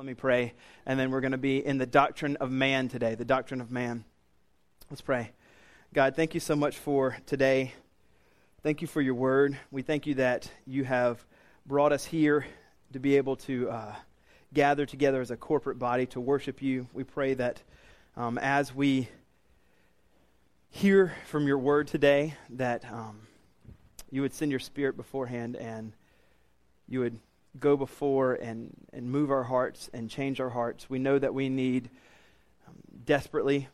Let me pray. And then we're going to be in the doctrine of man today, the doctrine of man. Let's pray. God, thank you so much for today. Thank you for your word. We thank you that you have brought us here to be able to uh, gather together as a corporate body to worship you. We pray that um, as we hear from your word today, that um, you would send your spirit beforehand and you would go before and, and move our hearts and change our hearts. We know that we need um, desperately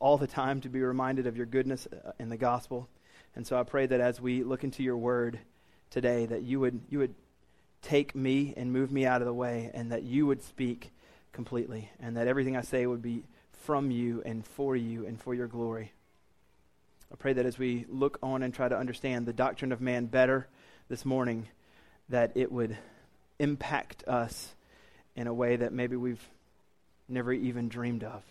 all the time to be reminded of your goodness uh, in the gospel. And so I pray that as we look into your word today, that you would, you would take me and move me out of the way, and that you would speak completely, and that everything I say would be from you and for you and for your glory. I pray that as we look on and try to understand the doctrine of man better this morning, that it would impact us in a way that maybe we've never even dreamed of.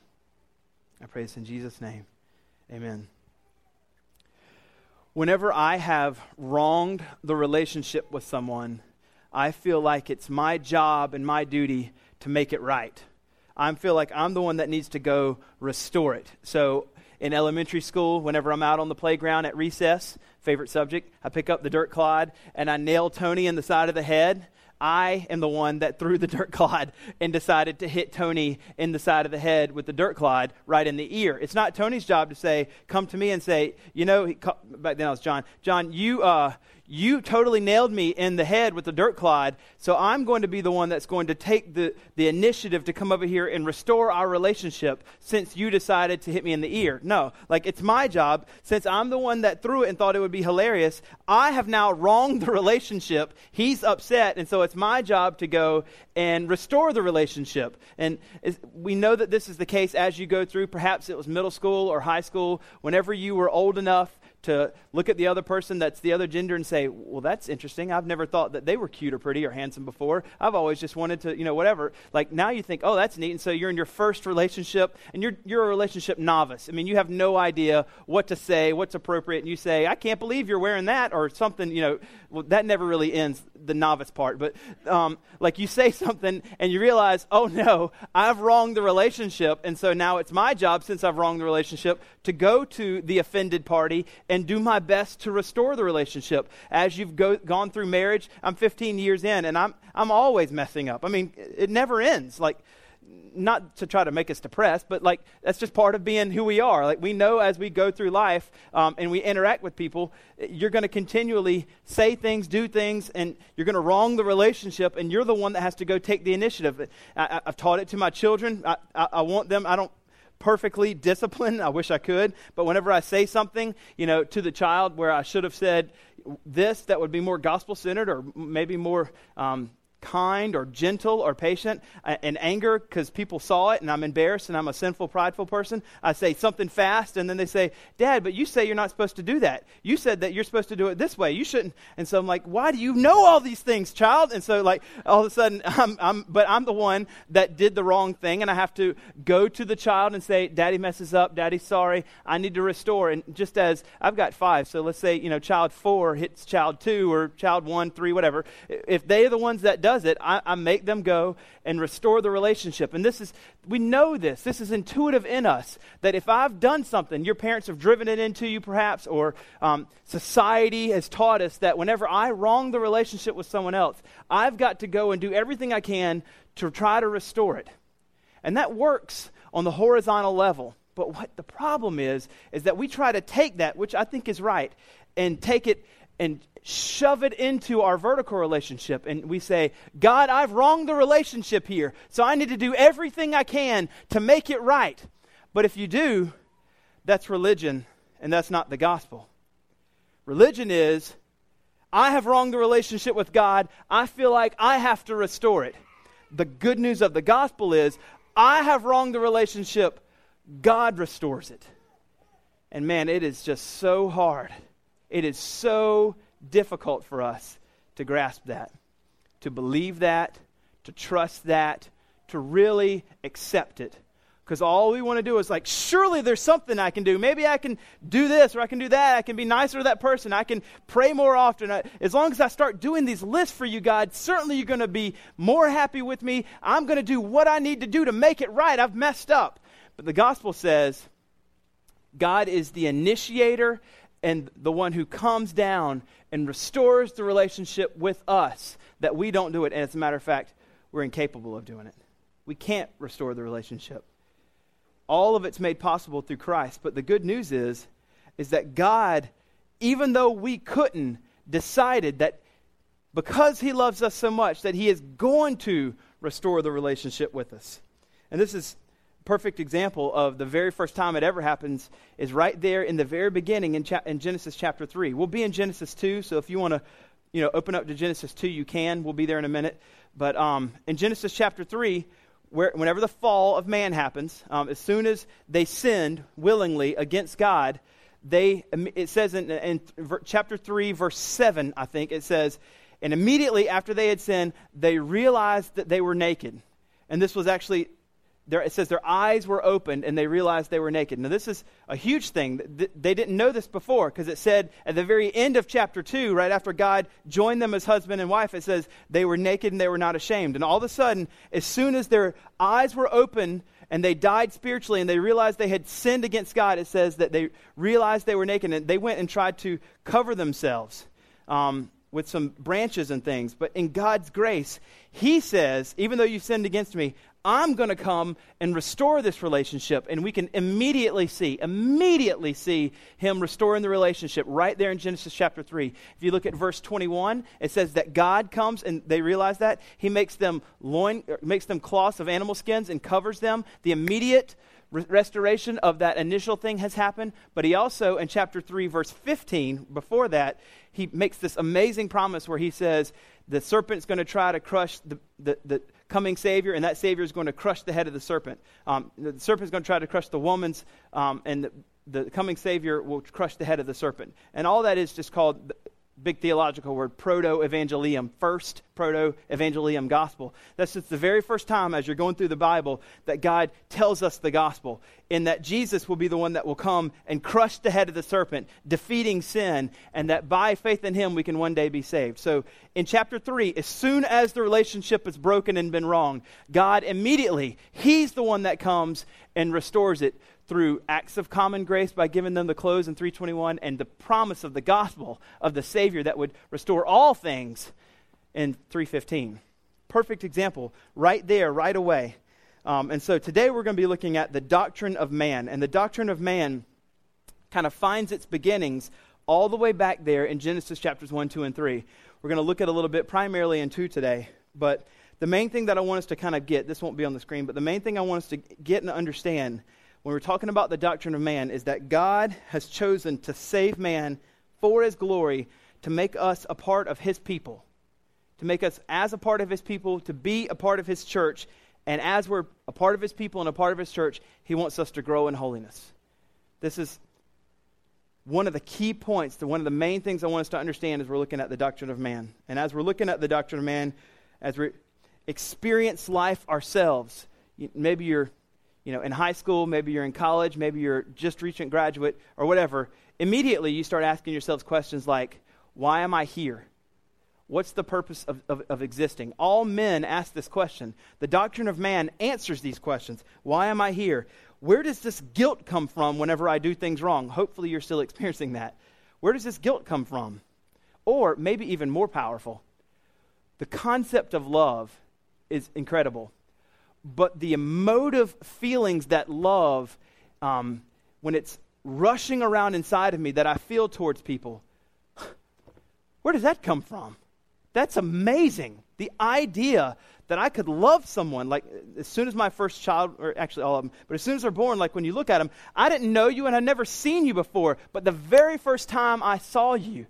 I pray this in Jesus' name. Amen whenever I have wronged the relationship with someone, I feel like it's my job and my duty to make it right. I feel like I'm the one that needs to go restore it. So in elementary school, whenever I'm out on the playground at recess, favorite subject, I pick up the dirt clod and I nail Tony in the side of the head I am the one that threw the dirt clod and decided to hit Tony in the side of the head with the dirt clod right in the ear. It's not Tony's job to say, come to me and say, you know, back then I was John, John, you, uh, you totally nailed me in the head with the dirt clod, so I'm going to be the one that's going to take the, the initiative to come over here and restore our relationship since you decided to hit me in the ear. No, like it's my job. Since I'm the one that threw it and thought it would be hilarious, I have now wronged the relationship. He's upset, and so it's my job to go and restore the relationship. And we know that this is the case as you go through. Perhaps it was middle school or high school, whenever you were old enough to look at the other person that's the other gender and say, well, that's interesting. I've never thought that they were cute or pretty or handsome before. I've always just wanted to, you know, whatever. Like now you think, oh, that's neat. And so you're in your first relationship and you're, you're a relationship novice. I mean, you have no idea what to say, what's appropriate. And you say, I can't believe you're wearing that or something, you know, well, that never really ends the novice part. But um, like you say something and you realize, oh no, I've wronged the relationship. And so now it's my job, since I've wronged the relationship, to go to the offended party and do my best to restore the relationship. As you've go, gone through marriage, I'm 15 years in, and I'm, I'm always messing up. I mean, it never ends. Like, not to try to make us depressed, but like that's just part of being who we are. Like we know as we go through life um, and we interact with people, you're going to continually say things, do things, and you're going to wrong the relationship, and you're the one that has to go take the initiative. I, have taught it to my children. I, I, I want them. I don't perfectly disciplined. I wish I could. But whenever I say something, you know, to the child where I should have said this that would be more gospel centered or maybe more um, kind or gentle or patient uh, and anger because people saw it and I'm embarrassed and I'm a sinful, prideful person. I say something fast and then they say, Dad, but you say you're not supposed to do that. You said that you're supposed to do it this way. You shouldn't. And so I'm like, why do you know all these things, child? And so like all of a sudden, I'm, I'm, but I'm the one that did the wrong thing and I have to go to the child and say, Daddy messes up. Daddy's sorry. I need to restore. And just as I've got five, so let's say, you know, child four hits child two or child one, three, whatever. If they're the ones that does it, I, I make them go and restore the relationship. And this is, we know this. This is intuitive in us that if I've done something, your parents have driven it into you perhaps, or um, society has taught us that whenever I wrong the relationship with someone else, I've got to go and do everything I can to try to restore it. And that works on the horizontal level. But what the problem is, is that we try to take that, which I think is right, and take it and shove it into our vertical relationship. And we say, God, I've wronged the relationship here, so I need to do everything I can to make it right. But if you do, that's religion, and that's not the gospel. Religion is, I have wronged the relationship with God, I feel like I have to restore it. The good news of the gospel is, I have wronged the relationship, God restores it. And man, it is just so hard it is so difficult for us to grasp that, to believe that, to trust that, to really accept it. Because all we want to do is like, surely there's something I can do. Maybe I can do this or I can do that. I can be nicer to that person. I can pray more often. As long as I start doing these lists for you, God, certainly you're going to be more happy with me. I'm going to do what I need to do to make it right. I've messed up. But the gospel says God is the initiator and the one who comes down and restores the relationship with us, that we don't do it. And as a matter of fact, we're incapable of doing it. We can't restore the relationship all of it's made possible through Christ. But the good news is, is that God, even though we couldn't, decided that because He loves us so much, that He is going to restore the relationship with us. And this is perfect example of the very first time it ever happens is right there in the very beginning in, cha- in Genesis chapter 3. We'll be in Genesis 2, so if you want to you know, open up to Genesis 2, you can. We'll be there in a minute. But um, in Genesis chapter 3, where, whenever the fall of man happens, um, as soon as they sinned willingly against God, they, it says in, in chapter 3, verse 7, I think, it says, and immediately after they had sinned, they realized that they were naked. And this was actually their, it says their eyes were opened and they realized they were naked. Now, this is a huge thing. They didn't know this before because it said at the very end of chapter 2, right after God joined them as husband and wife, it says they were naked and they were not ashamed. And all of a sudden, as soon as their eyes were open and they died spiritually and they realized they had sinned against God, it says that they realized they were naked and they went and tried to cover themselves. Um, with some branches and things. But in God's grace, He says, even though you sinned against me, I'm going to come and restore this relationship. And we can immediately see, immediately see him restoring the relationship right there in Genesis chapter 3. If you look at verse 21, it says that God comes and they realize that. He makes them loin, er, makes them cloths of animal skins and covers them. The immediate re- restoration of that initial thing has happened. But he also, in chapter 3, verse 15, before that, he makes this amazing promise where he says, the serpent's going to try to crush the, the, the coming Savior, and that Savior is going to crush the head of the serpent. Um, the serpent is going to try to crush the woman's, um, and the, the, coming Savior will crush the head of the serpent. And all that is just called big theological word, proto evangelium, first proto evangelium gospel. That's just the very first time as you're going through the Bible that God tells us the gospel, in that Jesus will be the one that will come and crush the head of the serpent, defeating sin, and that by faith in him we can one day be saved. So in chapter 3, as soon as the relationship is broken and been wrong, God immediately, He's the one that comes and restores it through acts of common grace by giving them the clothes in 321 and the promise of the gospel of the Savior that would restore all things in 315. Perfect example right there, right away. Um, and so today we're going to be looking at the doctrine of man. And the doctrine of man kind of finds its beginnings all the way back there in Genesis chapters 1, 2, and 3. We're going to look at a little bit primarily in 2 today. But the main thing that I want us to kind of get, this won't be on the screen, but the main thing I want us to get and understand when we're talking about the doctrine of man is that God has chosen to save man for his glory, to make us a part of his people, to make us as a part of his people, to be a part of his church. And as we're a part of his people and a part of his church, he wants us to grow in holiness. This is one of the key points, one of the main things I want us to understand as we're looking at the doctrine of man. And as we're looking at the doctrine of man, as we experience life ourselves, maybe you're you know, in high school, maybe you're in college, maybe you're just recent graduate or whatever, immediately you start asking yourselves questions like, why am I here? What's the purpose of, of, of, existing? All men ask this question. The doctrine of man answers these questions. Why am I here? Where does this guilt come from whenever I do things wrong? Hopefully, you're still experiencing that. Where does this guilt come from? Or maybe even more powerful, the concept of love is incredible but the emotive feelings that love, um, when it's rushing around inside of me that I feel towards people, where does that come from? That's amazing. The idea that I could love someone, like as soon as my first child, or actually all of them, but as soon as they're born, like when you look at them, I didn't know you and I'd never seen you before, but the very first time I saw you,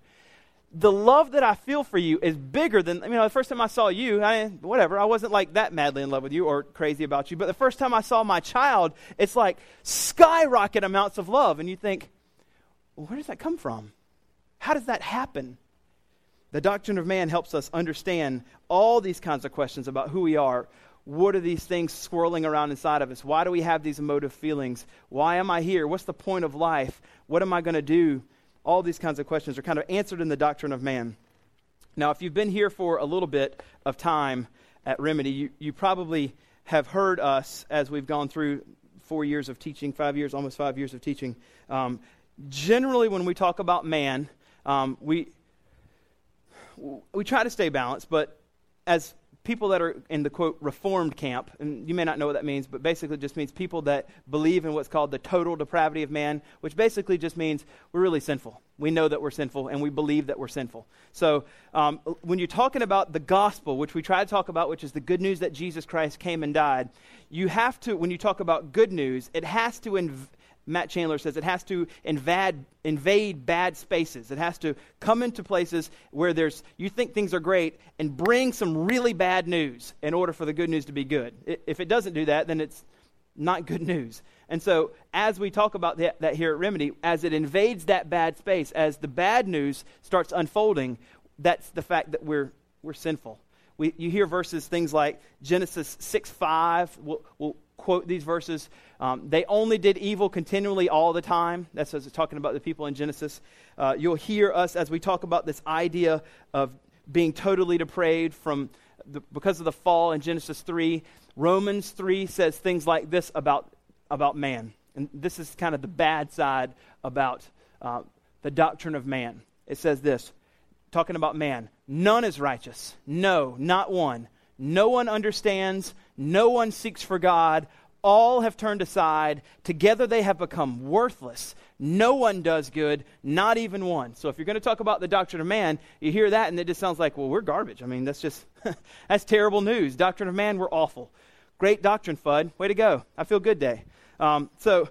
the love that I feel for you is bigger than, you know, the first time I saw you, I, whatever, I wasn't like that madly in love with you or crazy about you, but the first time I saw my child, it's like skyrocket amounts of love. And you think, well, where does that come from? How does that happen? The doctrine of man helps us understand all these kinds of questions about who we are. what are these things swirling around inside of us? Why do we have these emotive feelings? Why am I here? What's the point of life? What am I going to do? All these kinds of questions are kind of answered in the doctrine of man. Now, if you've been here for a little bit of time at Remedy, you, you probably have heard us as we've gone through four years of teaching, five years, almost five years of teaching. Um, generally, when we talk about man, um, we we try to stay balanced, but as people that are in the quote reformed camp, and you may not know what that means, but basically just means people that believe in what's called the total depravity of man, which basically just means we're really sinful. We know that we're sinful, and we believe that we're sinful. So um, when you're talking about the gospel, which we try to talk about, which is the good news that Jesus Christ came and died, you have to, when you talk about good news, it has to inv- Matt Chandler says it has to invade, invade bad spaces. It has to come into places where there's you think things are great and bring some really bad news in order for the good news to be good. If it doesn't do that, then it's not good news. And so, as we talk about that, that here at Remedy, as it invades that bad space, as the bad news starts unfolding, that's the fact that we're, we're sinful. We, you hear verses, things like Genesis 6 5. We'll, we'll quote these verses. Um, they only did evil continually all the time. That's as talking about the people in Genesis. Uh, you'll hear us as we talk about this idea of being totally depraved from the, because of the fall in Genesis 3. Romans 3 says things like this about, about man. And this is kind of the bad side about uh, the doctrine of man. It says this, talking about man none is righteous. No, not one. No one understands. No one seeks for God. All have turned aside. Together they have become worthless. No one does good, not even one. So if you're going to talk about the doctrine of man, you hear that and it just sounds like, well, we're garbage. I mean, that's just, that's terrible news. Doctrine of man, we're awful. Great doctrine, Fudd. Way to go. I feel good day. Um, so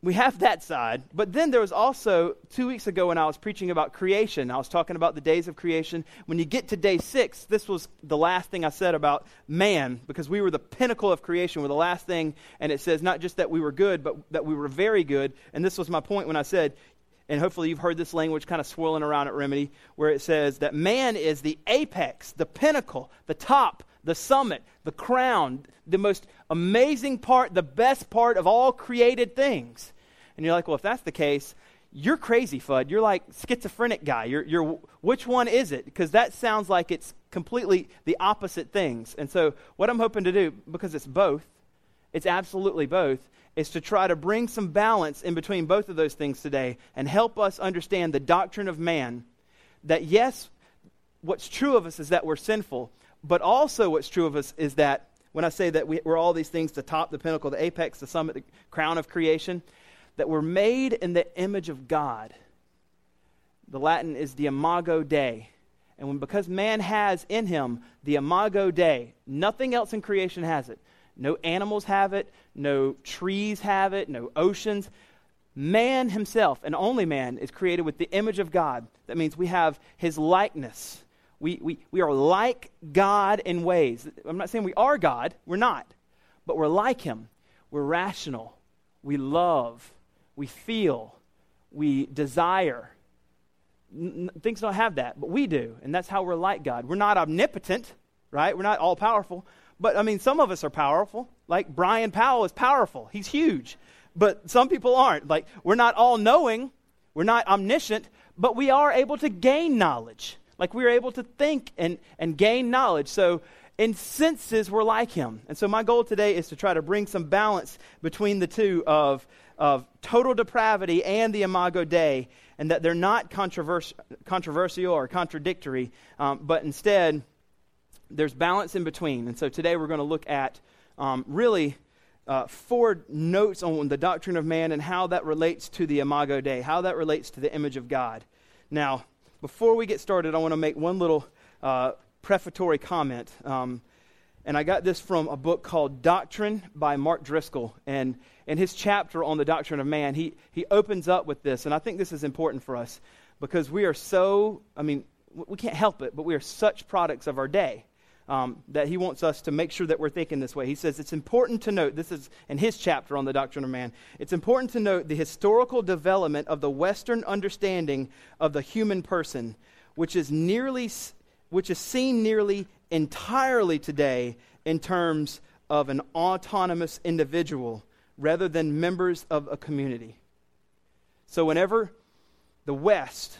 we have that side. But then there was also, two weeks ago when I was preaching about creation, I was talking about the days of creation. When you get to day six, this was the last thing I said about man, because we were the pinnacle of creation. We're the last thing, and it says not just that we were good, but that we were very good. And this was my point when I said, and hopefully you've heard this language kind of swirling around at Remedy, where it says that man is the apex, the pinnacle, the top, the summit, the crown, the most amazing part, the best part of all created things. And you're like, well, if that's the case, you're crazy, Fudd. You're like schizophrenic guy. You're, you're which one is it? Because that sounds like it's completely the opposite things. And so, what I'm hoping to do, because it's both, it's absolutely both, is to try to bring some balance in between both of those things today and help us understand the doctrine of man. That yes, what's true of us is that we're sinful, but also, what's true of us is that when I say that we, are all these things the top, the pinnacle, the apex, the summit, the crown of creation, that we're made in the image of God. The Latin is the imago Dei. And when, because man has in him the imago Dei, nothing else in creation has it. No animals have it, no trees have it, no oceans. Man himself, and only man, is created with the image of God. That means we have his likeness. We, we, we are like God in ways. I'm not saying we are God, we're not. But we're like Him. We're rational. We love. We feel. We desire. N- things don't have that, but we do. And that's how we're like God. We're not omnipotent, right? We're not all powerful. But I mean, some of us are powerful. Like Brian Powell is powerful, he's huge. But some people aren't. Like, we're not all knowing, we're not omniscient, but we are able to gain knowledge. Like we were able to think and, and gain knowledge. So in senses, we're like him. And so my goal today is to try to bring some balance between the two of, of total depravity and the imago Dei, and that they're not controvers- controversial or contradictory, um, but instead there's balance in between. And so today we're going to look at um, really uh, four notes on the doctrine of man and how that relates to the imago Dei, how that relates to the image of God. Now, before we get started, I want to make one little uh, prefatory comment. Um, and I got this from a book called Doctrine by Mark Driscoll. And in his chapter on the doctrine of man, he, he opens up with this. And I think this is important for us because we are so, I mean, we can't help it, but we are such products of our day um, that he wants us to make sure that we're thinking this way. He says it's important to note, this is in his chapter on the doctrine of man, it's important to note the historical development of the Western understanding of the human person, which is nearly, which is seen nearly entirely today in terms of an autonomous individual rather than members of a community. So, whenever the West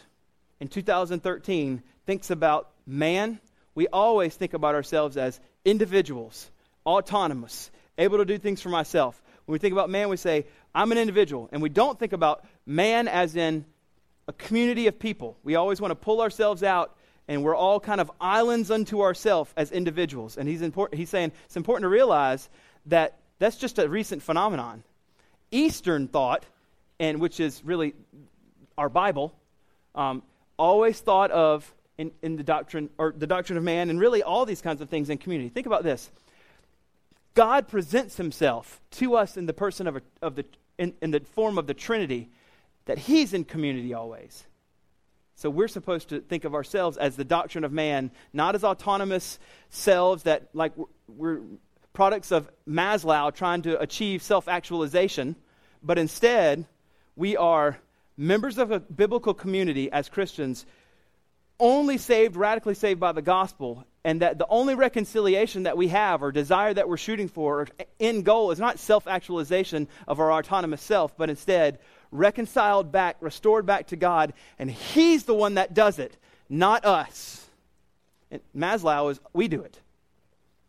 in 2013 thinks about man, we always think about ourselves as individuals, autonomous, able to do things for myself. When we think about man, we say, I'm an individual. And we don't think about man as in a community of people. We always want to pull ourselves out and we're all kind of islands unto ourselves as individuals. And he's, important, he's saying it's important to realize that that's just a recent phenomenon. Eastern thought, and which is really our Bible, um, always thought of in, in the doctrine or the doctrine of man, and really all these kinds of things in community. Think about this: God presents Himself to us in the person of, a, of the in, in the form of the Trinity, that He's in community always. So we're supposed to think of ourselves as the doctrine of man, not as autonomous selves that, like, we're products of Maslow trying to achieve self actualization, but instead, we are members of a biblical community as Christians, only saved, radically saved by the gospel, and that the only reconciliation that we have or desire that we're shooting for or end goal is not self actualization of our autonomous self, but instead reconciled back, restored back to God, and He's the one that does it, not us. And Maslow is, we do it.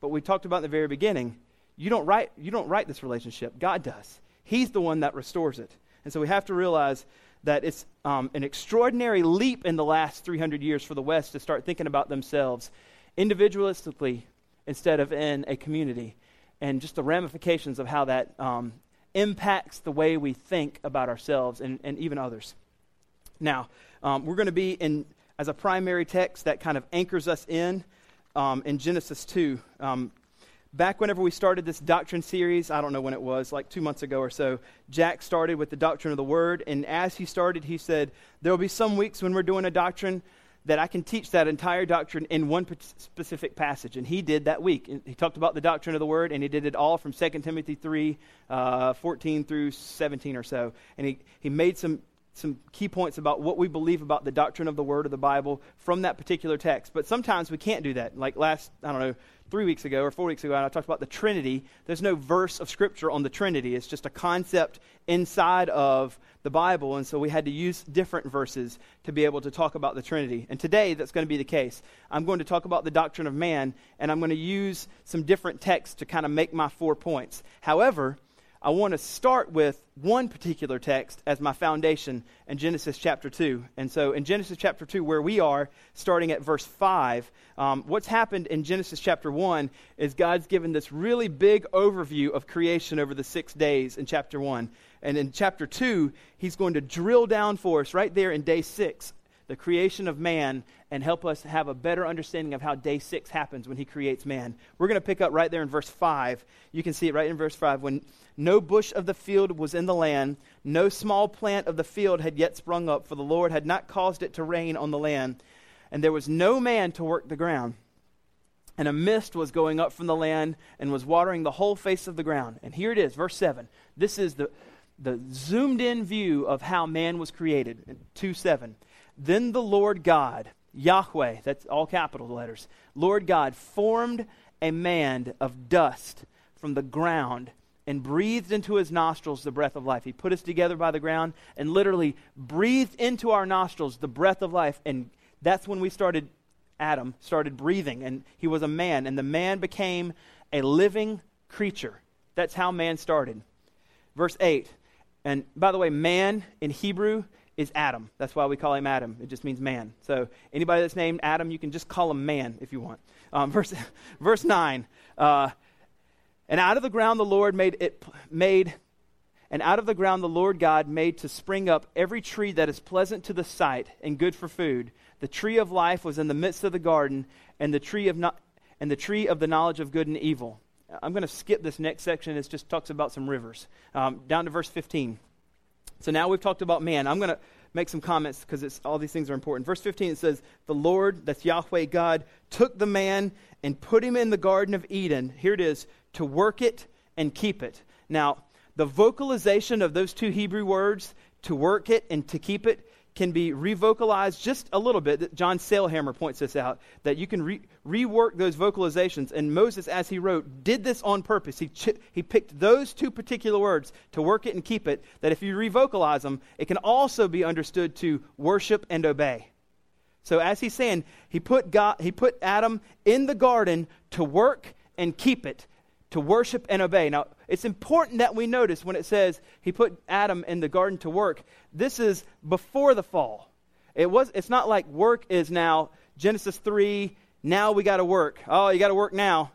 But we talked about in the very beginning, you don't write, you don't right this relationship, God does. He's the one that restores it. And so we have to realize that it's um, an extraordinary leap in the last 300 years for the West to start thinking about themselves individualistically instead of in a community, and just the ramifications of how that um, impacts the way we think about ourselves and, and even others. Now, um, we're going to be in as a primary text that kind of anchors us in um, in Genesis 2. Back whenever we started this doctrine series, I don't know when it was, like two months ago or so, Jack started with the doctrine of the word. And as he started, he said, There will be some weeks when we're doing a doctrine that I can teach that entire doctrine in one specific passage. And he did that week. He talked about the doctrine of the word, and he did it all from 2 Timothy 3 uh, 14 through 17 or so. And he, he made some some key points about what we believe about the doctrine of the Word of the Bible from that particular text. But sometimes we can't do that. Like last, I don't know, three weeks ago or four weeks ago, and I talked about the Trinity. There's no verse of Scripture on the Trinity, it's just a concept inside of the Bible. And so we had to use different verses to be able to talk about the Trinity. And today, that's going to be the case. I'm going to talk about the doctrine of man, and I'm going to use some different texts to kind of make my four points. However, I want to start with one particular text as my foundation in Genesis chapter 2. And so, in Genesis chapter 2, where we are, starting at verse 5, um, what's happened in Genesis chapter 1 is God's given this really big overview of creation over the six days in chapter 1. And in chapter 2, he's going to drill down for us right there in day 6 the creation of man and help us have a better understanding of how day six happens when he creates man. We're going to pick up right there in verse 5. You can see it right in verse 5. When no bush of the field was in the land, no small plant of the field had yet sprung up, for the Lord had not caused it to rain on the land, and there was no man to work the ground. And a mist was going up from the land and was watering the whole face of the ground. And here it is, verse 7. This is the, the zoomed in view of how man was created. 2 7. Then the Lord God, Yahweh, that's all capital letters, Lord God formed a man of dust from the ground and breathed into his nostrils the breath of life. He put us together by the ground and literally breathed into our nostrils the breath of life. And that's when we started, Adam started breathing, and he was a man, and the man became a living creature. That's how man started. Verse 8. And by the way, man in Hebrew is Adam. That's why we call him Adam. It just means man. So anybody that's named Adam, you can just call him man if you want. Um, verse, verse 9. Uh, and out of the ground the Lord made it made and out of the ground the Lord God made to spring up every tree that is pleasant to the sight and good for food. The tree of life was in the midst of the garden, and the tree of no, and the tree of the knowledge of good and evil. I'm going to skip this next section. It just talks about some rivers. Um, down to verse 15. So now we've talked about man. I'm going to make some comments because all these things are important. Verse 15 it says, The Lord, that's Yahweh God, took the man and put him in the Garden of Eden. Here it is to work it and keep it. Now, the vocalization of those two Hebrew words, to work it and to keep it, can be revocalized just a little bit. John Sailhamer points this out that you can re- rework those vocalizations. And Moses, as he wrote, did this on purpose. He, ch- he picked those two particular words to work it and keep it, that if you revocalize them, it can also be understood to worship and obey. So, as he's saying, he put, God, he put Adam in the garden to work and keep it, to worship and obey. Now, it's important that we notice when it says he put Adam in the garden to work, this is before the fall. It was, it's not like work is now Genesis 3, now we got to work. Oh, you got to work now.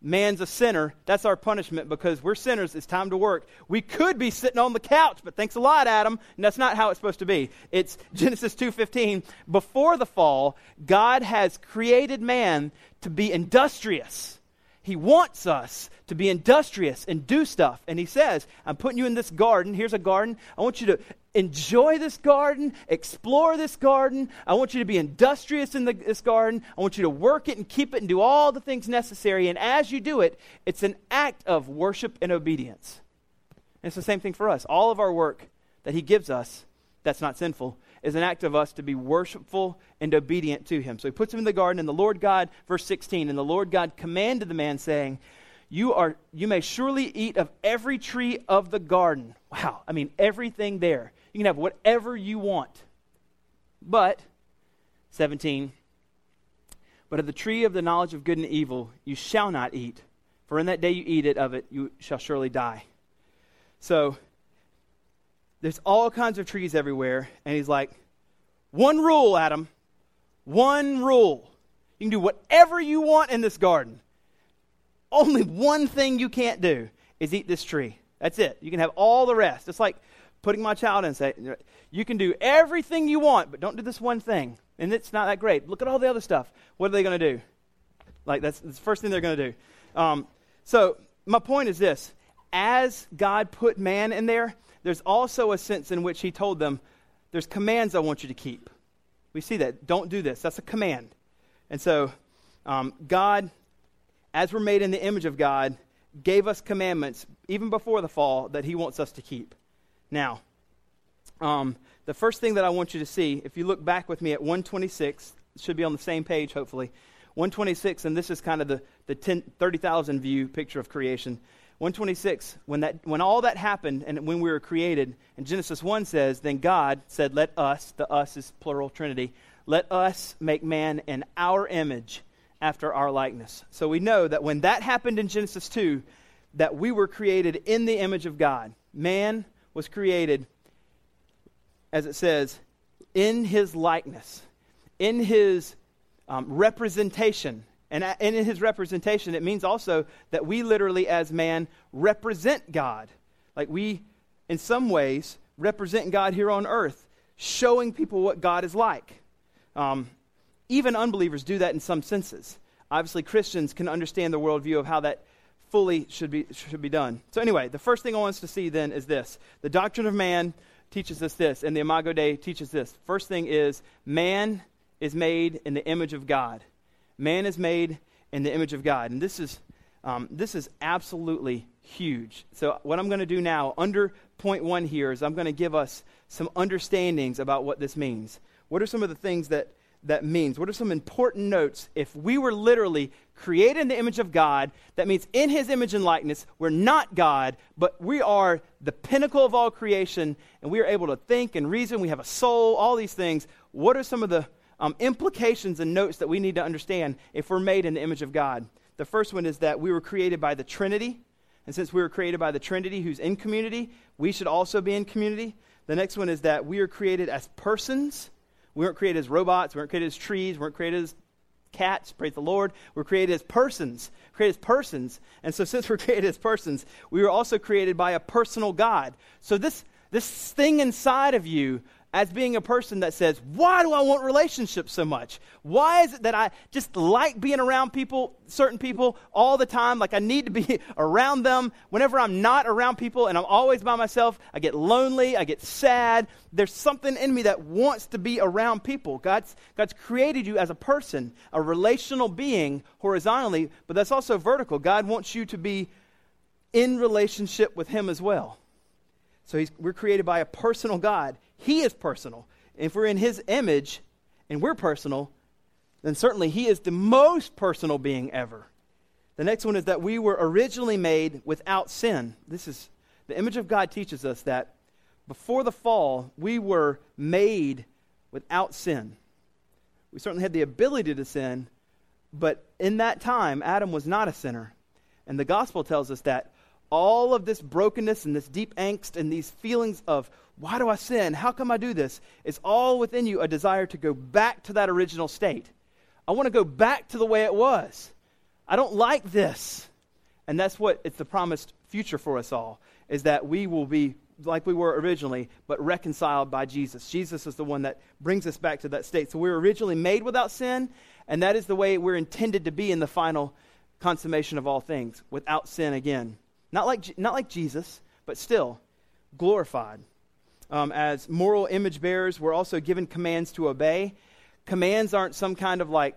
Man's a sinner. That's our punishment because we're sinners. It's time to work. We could be sitting on the couch, but thanks a lot, Adam. And that's not how it's supposed to be. It's Genesis 2:15. Before the fall, God has created man to be industrious he wants us to be industrious and do stuff. And He says, I'm putting you in this garden. Here's a garden. I want you to enjoy this garden, explore this garden. I want you to be industrious in the, this garden. I want you to work it and keep it and do all the things necessary. And as you do it, it's an act of worship and obedience. And it's the same thing for us. All of our work that He gives us that's not sinful is an act of us to be worshipful and obedient to him. So he puts him in the garden, and the Lord God, verse 16, and the Lord God commanded the man, saying, you, are, you may surely eat of every tree of the garden. Wow, I mean, everything there. You can have whatever you want. But, 17, but of the tree of the knowledge of good and evil you shall not eat, for in that day you eat it of it, you shall surely die. So, there's all kinds of trees everywhere. And he's like, one rule, Adam. One rule. You can do whatever you want in this garden. Only one thing you can't do is eat this tree. That's it. You can have all the rest. It's like putting my child in and say, you can do everything you want, but don't do this one thing. And it's not that great. Look at all the other stuff. What are they going to do? Like, that's, that's, the first thing they're going to do. Um, so, my point is this as God put man in there, there's also a sense in which he told them, There's commands I want you to keep. We see that. Don't do this. That's a command. And so, um, God, as we're made in the image of God, gave us commandments even before the fall that he wants us to keep. Now, um, the first thing that I want you to see, if you look back with me at 126, should be on the same page, hopefully. 126, and this is kind of the, the 30,000 view picture of creation. 126, when, that, when all that happened and when we were created, and Genesis 1 says, Then God said, Let us, the us is plural Trinity, let us make man in our image after our likeness. So we know that when that happened in Genesis 2, that we were created in the image of God. Man was created, as it says, in his likeness, in his um, representation and in his representation, it means also that we literally, as man, represent God. Like we, in some ways, represent God here on earth, showing people what God is like. Um, even unbelievers do that in some senses. Obviously, Christians can understand the worldview of how that fully should be, should be done. So, anyway, the first thing I want us to see then is this the doctrine of man teaches us this, and the Imago Dei teaches this. First thing is man is made in the image of God. Man is made in the image of God. And this is, um, this is absolutely huge. So, what I'm going to do now, under point one here, is I'm going to give us some understandings about what this means. What are some of the things that that means? What are some important notes? If we were literally created in the image of God, that means in his image and likeness, we're not God, but we are the pinnacle of all creation, and we are able to think and reason. We have a soul, all these things. What are some of the um, implications and notes that we need to understand if we're made in the image of God. The first one is that we were created by the Trinity. And since we were created by the Trinity who's in community, we should also be in community. The next one is that we are created as persons. We weren't created as robots. We weren't created as trees. We weren't created as cats. Praise the Lord. We're created as persons. Created as persons. And so, since we're created as persons, we were also created by a personal God. So, this, this thing inside of you as being a person that says, Why do I want relationships so much? Why is it that I just like being around people, certain people, all the time? Like I need to be around them. Whenever I'm not around people and I'm always by myself, I get lonely, I get sad. There's something in me that wants to be around people. God's, God's created you as a person, a relational being horizontally, but that's also vertical. God wants you to be in relationship with Him as well. So we're created by a personal God. He is personal. if we're in his image and we're personal, then certainly he is the most personal being ever. The next one is that we were originally made without sin. This is the image of God teaches us that before the fall, we were made without sin. We certainly had the ability to sin, but in that time, Adam was not a sinner. And the gospel tells us that all of this brokenness and this deep angst and these feelings of, why do I sin? How come I do this? Is all within you a desire to go back to that original state. I want to go back to the way it was. I don't like this. And that's what it's the promised future for us all, is that we will be like we were originally, but reconciled by Jesus. Jesus is the one that brings us back to that state. So we were originally made without sin, and that is the way we're intended to be in the final consummation of all things, without sin again. Not like, not like Jesus, but still glorified. Um, as moral image bearers, we're also given commands to obey. Commands aren't some kind of like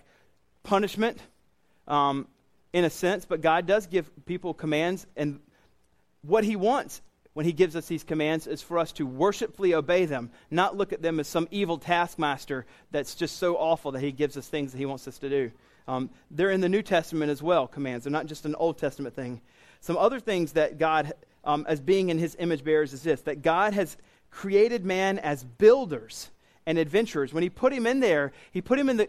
punishment um, in a sense, but God does give people commands, and what He wants when he gives us these commands is for us to worshipfully obey them, not look at them as some evil taskmaster that's just so awful that he gives us things that he wants us to do. Um, they're in the New Testament as well, commands. They're not just an Old Testament thing. Some other things that God, um, as being in his image bearers, is this that God has created man as builders and adventurers. When he put him in there, he put him in the,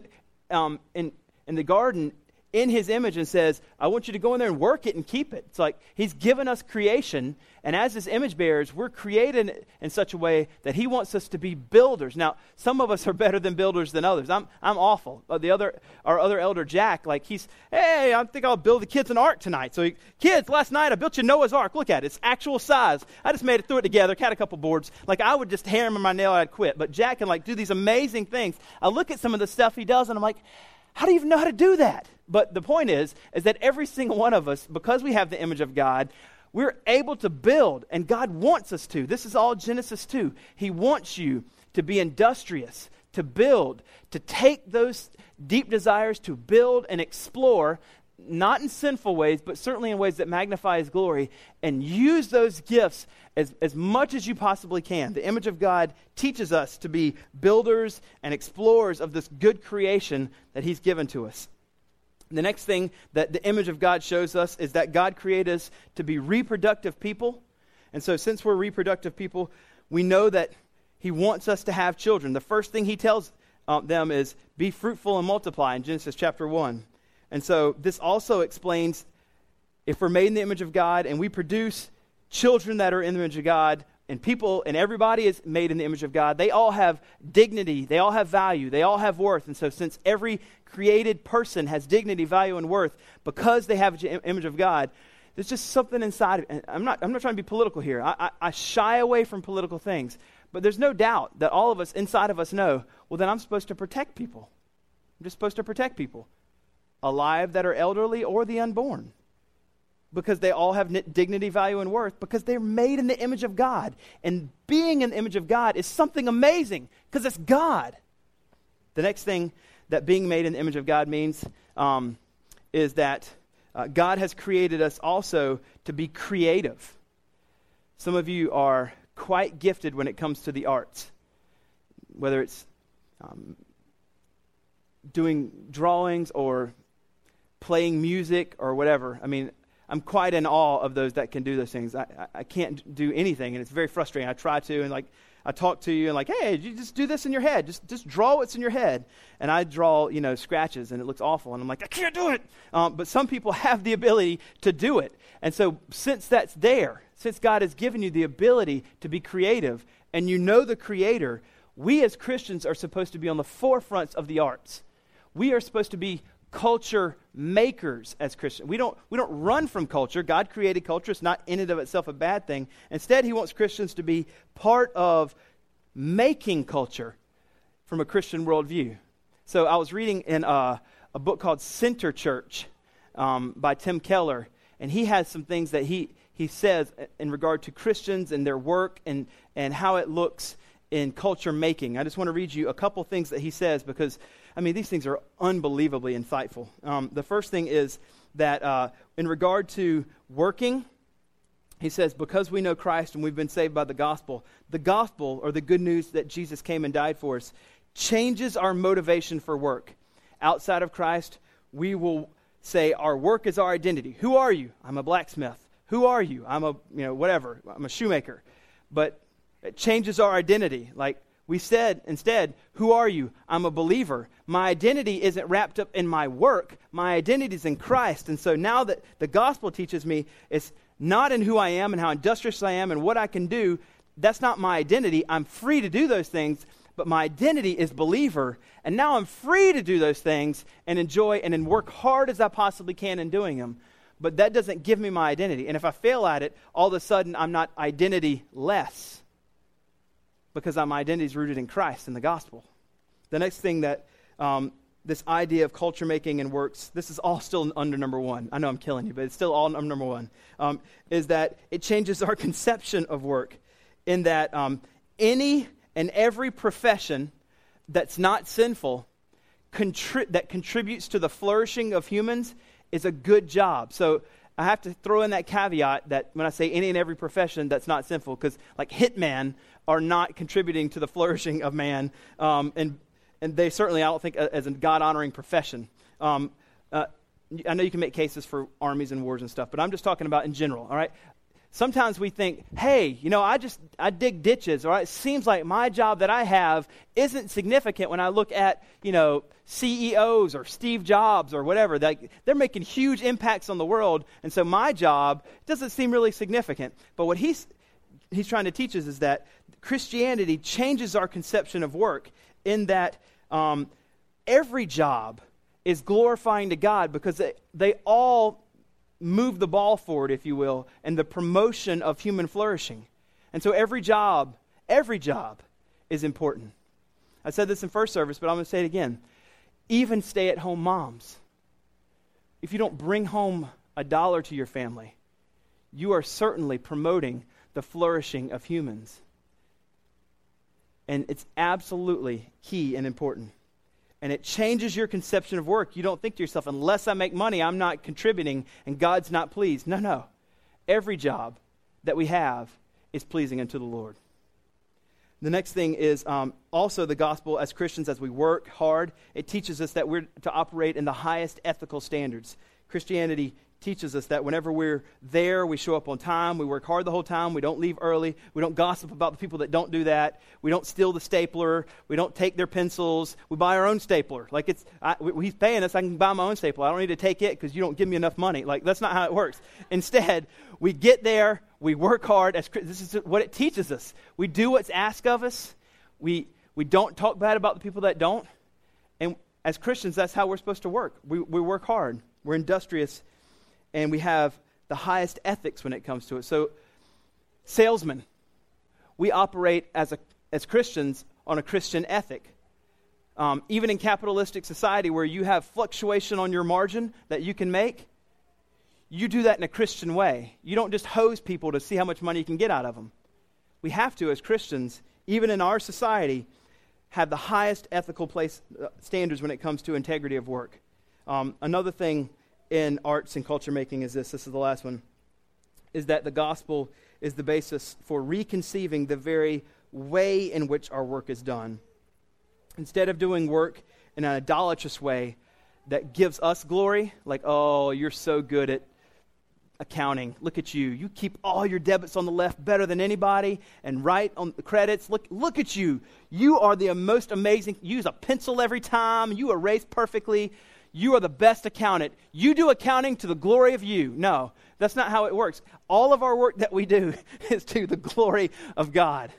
um, in, in the garden in his image and says, I want you to go in there and work it and keep it. It's like he's given us creation, and as his image bearers, we're created in such a way that he wants us to be builders. Now, some of us are better than builders than others. I'm, I'm awful. But the other, our other elder, Jack, like he's, hey, I think I'll build the kids an ark tonight. So, he, kids, last night I built you Noah's ark. Look at it. It's actual size. I just made it, threw it together, cut a couple boards. Like I would just hammer my nail, I'd quit. But Jack can like do these amazing things. I look at some of the stuff he does, and I'm like, how do you even know how to do that? But the point is, is that every single one of us, because we have the image of God, we're able to build, and God wants us to. This is all Genesis 2. He wants you to be industrious, to build, to take those deep desires to build and explore, not in sinful ways, but certainly in ways that magnify His glory, and use those gifts as, as much as you possibly can. The image of God teaches us to be builders and explorers of this good creation that He's given to us. The next thing that the image of God shows us is that God created us to be reproductive people. And so, since we're reproductive people, we know that He wants us to have children. The first thing He tells uh, them is, Be fruitful and multiply in Genesis chapter 1. And so, this also explains if we're made in the image of God and we produce children that are in the image of God, and people and everybody is made in the image of God, they all have dignity, they all have value, they all have worth. And so, since every created person has dignity, value, and worth because they have an image of God, there's just something inside of it. I'm not, I'm not trying to be political here. I, I, I shy away from political things. But there's no doubt that all of us inside of us know, well, then I'm supposed to protect people. I'm just supposed to protect people, alive that are elderly or the unborn because they all have dignity, value, and worth because they're made in the image of God. And being in the image of God is something amazing because it's God. The next thing that being made in the image of God means um, is that uh, God has created us also to be creative. Some of you are quite gifted when it comes to the arts, whether it's um, doing drawings or playing music or whatever. I mean, I'm quite in awe of those that can do those things. I, I, I, can't do anything, and it's very frustrating. I try to, and like I talk to you, and like, hey, you just do this in your head. Just just draw what's in your head. And I draw, you know, scratches, and it looks awful. And I'm like, I can't do it. Um, but some people have the ability to do it, and so since that's there, since God has given you the ability to be creative, and you know the Creator, we as Christians are supposed to be on the forefronts of the arts. We are supposed to be culture makers as Christians. We don't, we don't run from culture. God created culture. It's not in and of itself a bad thing. Instead, He wants Christians to be part of making culture from a Christian worldview. So I was reading in a, a book called Center Church um, by Tim Keller, and he has some things that he, he says in regard to Christians and their work and, and how it looks in culture making. I just want to read you a couple things that he says because I mean, these things are unbelievably insightful. Um, the first thing is that uh, in regard to working, he says, Because we know Christ and we've been saved by the gospel, the gospel, or the good news that Jesus came and died for us, changes our motivation for work. Outside of Christ, we will say our work is our identity. Who are you? I'm a blacksmith. Who are you? I'm a, you know, whatever. I'm a shoemaker. But it changes our identity. Like we said instead, who are you? I'm a believer. My identity isn't wrapped up in my work. My identity is in Christ. And so now that the gospel teaches me it's not in who I am and how industrious I am and what I can do, that's not my identity. I'm free to do those things, but my identity is believer. And now I'm free to do those things and enjoy and then work hard as I possibly can in doing them. But that doesn't give me my identity. And if I fail at it, all of a sudden I'm not identity less because my identity is rooted in Christ and the gospel. The next thing that um, this idea of culture making and works, this is all still under number one. I know I'm killing you, but it's still all number one. Um, is that it changes our conception of work in that um, any and every profession that's not sinful contri- that contributes to the flourishing of humans is a good job. So I have to throw in that caveat that when I say any and every profession that's not sinful, because like hitman are not contributing to the flourishing of man, um, and and they certainly I don't think as a God honoring profession. Um, uh, I know you can make cases for armies and wars and stuff, but I'm just talking about in general. All right, sometimes we think, hey, you know, I just I dig ditches, or it seems like my job that I have isn't significant when I look at, you know, CEOs or Steve Jobs or whatever. Like they're making huge impacts on the world, and so my job doesn't seem really significant. But what he's he's trying to teach us is that Christianity changes our conception of work in that um, every job is glorifying to God because they, they all move the ball forward, if you will, and the promotion of human flourishing. And so every job, every job is important. I said this in first service, but I'm going to say it again. Even stay at home moms. If you don't bring home a dollar to your family, you are certainly promoting the flourishing of humans. And it's absolutely key and important and it changes your conception of work. You don't think to yourself, unless I make money, I'm not contributing and God's not pleased. No, no. Every job that we have is pleasing unto the Lord. The next thing is um, also the gospel as Christians, as we work hard, it teaches us that we're to operate in the highest ethical standards. Christianity teaches us that whenever we're there, we show up on time, we work hard the whole time, we don't leave early, we don't gossip about the people that don't do that, we don't steal the stapler, we don't take their pencils, we buy our own stapler. Like it's, I, he's paying us, I can buy my own stapler. I don't need to take it because you don't give me enough money. Like that's not how it works. Instead, we get there, we work hard. As this is what it teaches us. We do what's asked of us. We we don't talk bad about the people that don't. And as Christians, that's how we're supposed to work. We we work hard. We're industrious and we have the highest ethics when it comes to it. So, salesmen, we operate as, a, as Christians on a Christian ethic. Um, even in capitalistic society where you have fluctuation on your margin that you can make, you do that in a Christian way. You don't just hose people to see how much money you can get out of them. We have to, as Christians, even in our society, have the highest ethical place, uh, standards when it comes to integrity of work. Um, another thing in arts and culture making is this this is the last one is that the gospel is the basis for reconceiving the very way in which our work is done. Instead of doing work in an idolatrous way that gives us glory, like, oh, you're so good at accounting. Look at you. You keep all your debits on the left better than anybody and right on the credits. Look, look at you. You are the most amazing. You use a pencil every time. You erase perfectly you are the best accountant. You do accounting to the glory of you. No, that's not how it works. All of our work that we do is to the glory of God.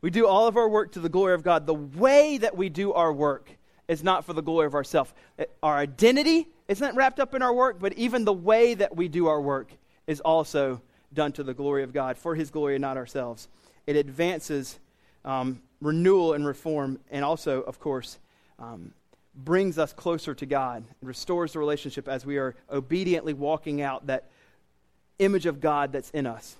We do all of our work to the glory of God. The way that we do our work is not for the glory of ourselves. Our identity isn't wrapped up in our work, but even the way that we do our work is also done to the glory of God, for His glory and not ourselves. It advances um, renewal and reform, and also, of course, um, brings us closer to God and restores the relationship as we are obediently walking out that image of God that's in us.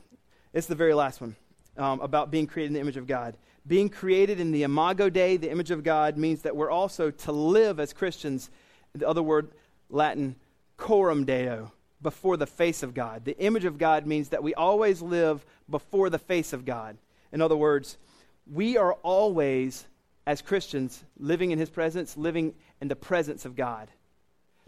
It's the very last one um, about being created in the image of God. Being created in the imago Dei, the image of God, means that we're also to live as Christians, the other word, Latin, coram Deo, before the face of God. The image of God means that we always live before the face of God. In other words, we are always, as Christians, living in His presence, living in the presence of God.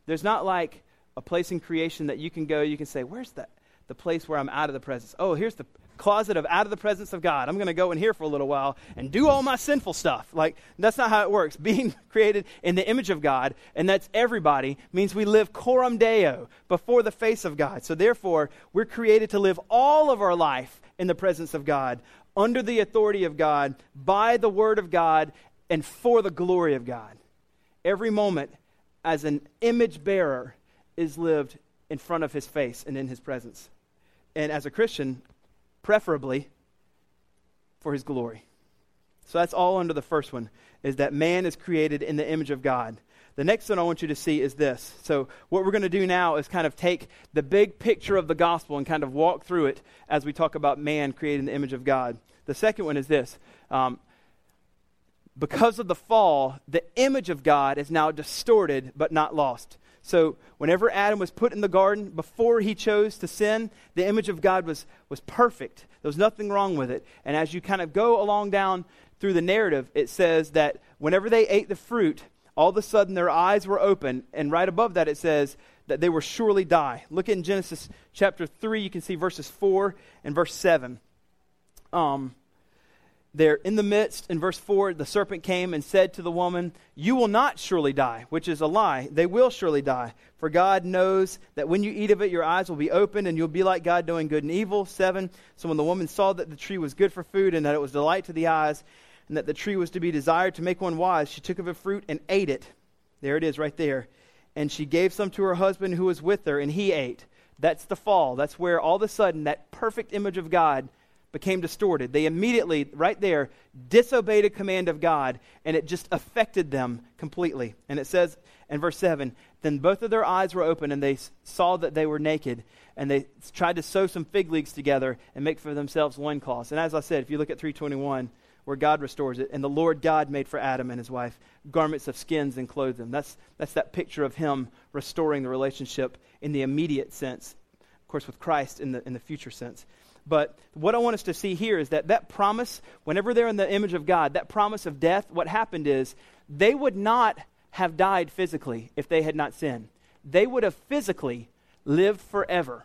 There's not like a place in creation that you can go, you can say, Where's that? The place where I'm out of the presence. Oh, here's the closet of out of the presence of God. I'm going to go in here for a little while and do all my sinful stuff. Like, that's not how it works. Being created in the image of God, and that's everybody, means we live coram deo, before the face of God. So, therefore, we're created to live all of our life in the presence of God, under the authority of God, by the word of God, and for the glory of God. Every moment, as an image bearer, is lived in front of his face and in his presence. And as a Christian, preferably for his glory. So that's all under the first one, is that man is created in the image of God. The next one I want you to see is this. So, what we're going to do now is kind of take the big picture of the gospel and kind of walk through it as we talk about man created in the image of God. The second one is this um, because of the fall, the image of God is now distorted but not lost. So, whenever Adam was put in the garden, before he chose to sin, the image of God was, was perfect. There was nothing wrong with it. And as you kind of go along down through the narrative, it says that whenever they ate the fruit, all of a sudden their eyes were open. And right above that, it says that they will surely die. Look in Genesis chapter 3, you can see verses 4 and verse 7. Um, there in the midst, in verse 4, the serpent came and said to the woman, You will not surely die, which is a lie. They will surely die. For God knows that when you eat of it, your eyes will be opened, and you'll be like God, knowing good and evil. 7. So when the woman saw that the tree was good for food, and that it was delight to the eyes, and that the tree was to be desired to make one wise, she took of the fruit and ate it. There it is, right there. And she gave some to her husband who was with her, and he ate. That's the fall. That's where all of a sudden that perfect image of God became distorted. They immediately, right there, disobeyed a command of God, and it just affected them completely. And it says in verse 7 Then both of their eyes were open, and they saw that they were naked, and they tried to sew some fig leaves together and make for themselves loincloths. And as I said, if you look at 321, where God restores it, and the Lord God made for Adam and his wife garments of skins and clothed them. That's, that's that picture of him restoring the relationship in the immediate sense, of course, with Christ in the, in the future sense. But what I want us to see here is that that promise, whenever they're in the image of God, that promise of death, what happened is they would not have died physically if they had not sinned. They would have physically lived forever.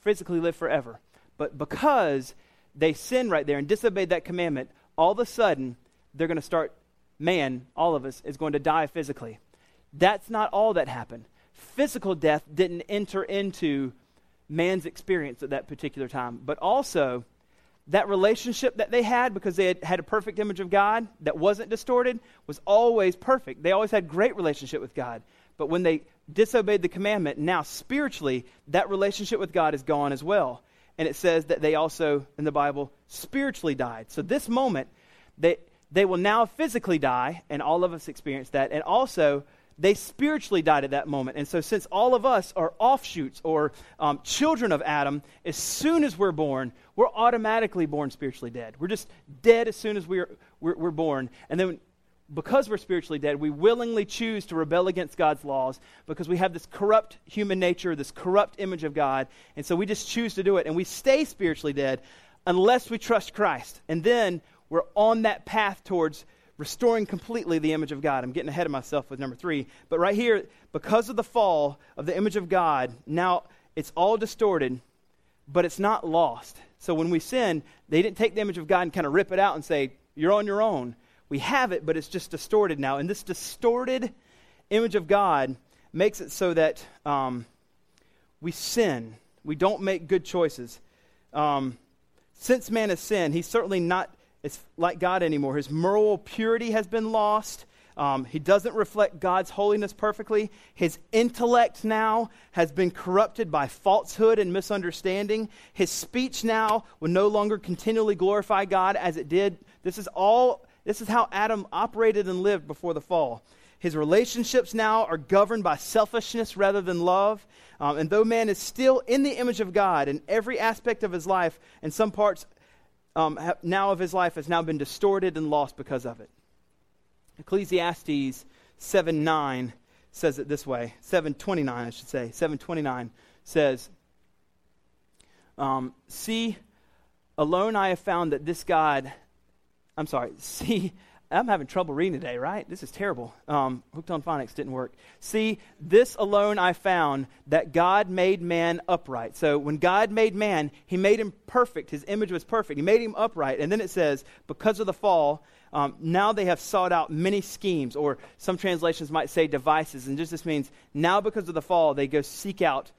Physically lived forever. But because they sinned right there and disobeyed that commandment, all of a sudden they're going to start, man, all of us, is going to die physically. That's not all that happened. Physical death didn't enter into man's experience at that particular time, but also that relationship that they had because they had, had a perfect image of God that wasn't distorted was always perfect. They always had great relationship with God. But when they disobeyed the commandment, now spiritually, that relationship with God is gone as well. And it says that they also, in the Bible, spiritually died. So this moment, they, they will now physically die, and all of us experience that. And also, they spiritually died at that moment. And so, since all of us are offshoots or um, children of Adam, as soon as we're born, we're automatically born spiritually dead. We're just dead as soon as we're, we're, we're born. And then, because we're spiritually dead, we willingly choose to rebel against God's laws because we have this corrupt human nature, this corrupt image of God. And so, we just choose to do it. And we stay spiritually dead unless we trust Christ. And then, we're on that path towards restoring completely the image of God. I'm getting ahead of myself with number three. But right here, because of the fall of the image of God, now it's all distorted, but it's not lost. So when we sin, they didn't take the image of God and kind of rip it out and say, You're on your own. We have it, but it's just distorted now. And this distorted image of God makes it so that um, we sin. We don't make good choices. Um, since man has sinned, he's certainly not is like God anymore. His moral purity has been lost. Um, he doesn't reflect God's holiness perfectly. His intellect now has been corrupted by falsehood and misunderstanding. His speech now will no longer continually glorify God as it did. This is all. This is how Adam operated and lived before the fall. His relationships now are governed by selfishness rather than love. Um, and though man is still in the image of God in every aspect of his life, in some parts um, now of his life has now been distorted and lost because of it. Ecclesiastes 7 9 says it this way 729, I should say. 729 says, um, See, alone I have found that this God, I'm sorry, see, I'm having trouble reading today, right? This is terrible. Um, hooked on phonics didn't work. See, this alone I found that God made man upright. So when God made man, he made him perfect. His image was perfect. He made him upright. And then it says, because of the fall, um, now they have sought out many schemes, or some translations might say devices. And just this means now because of the fall, they go seek out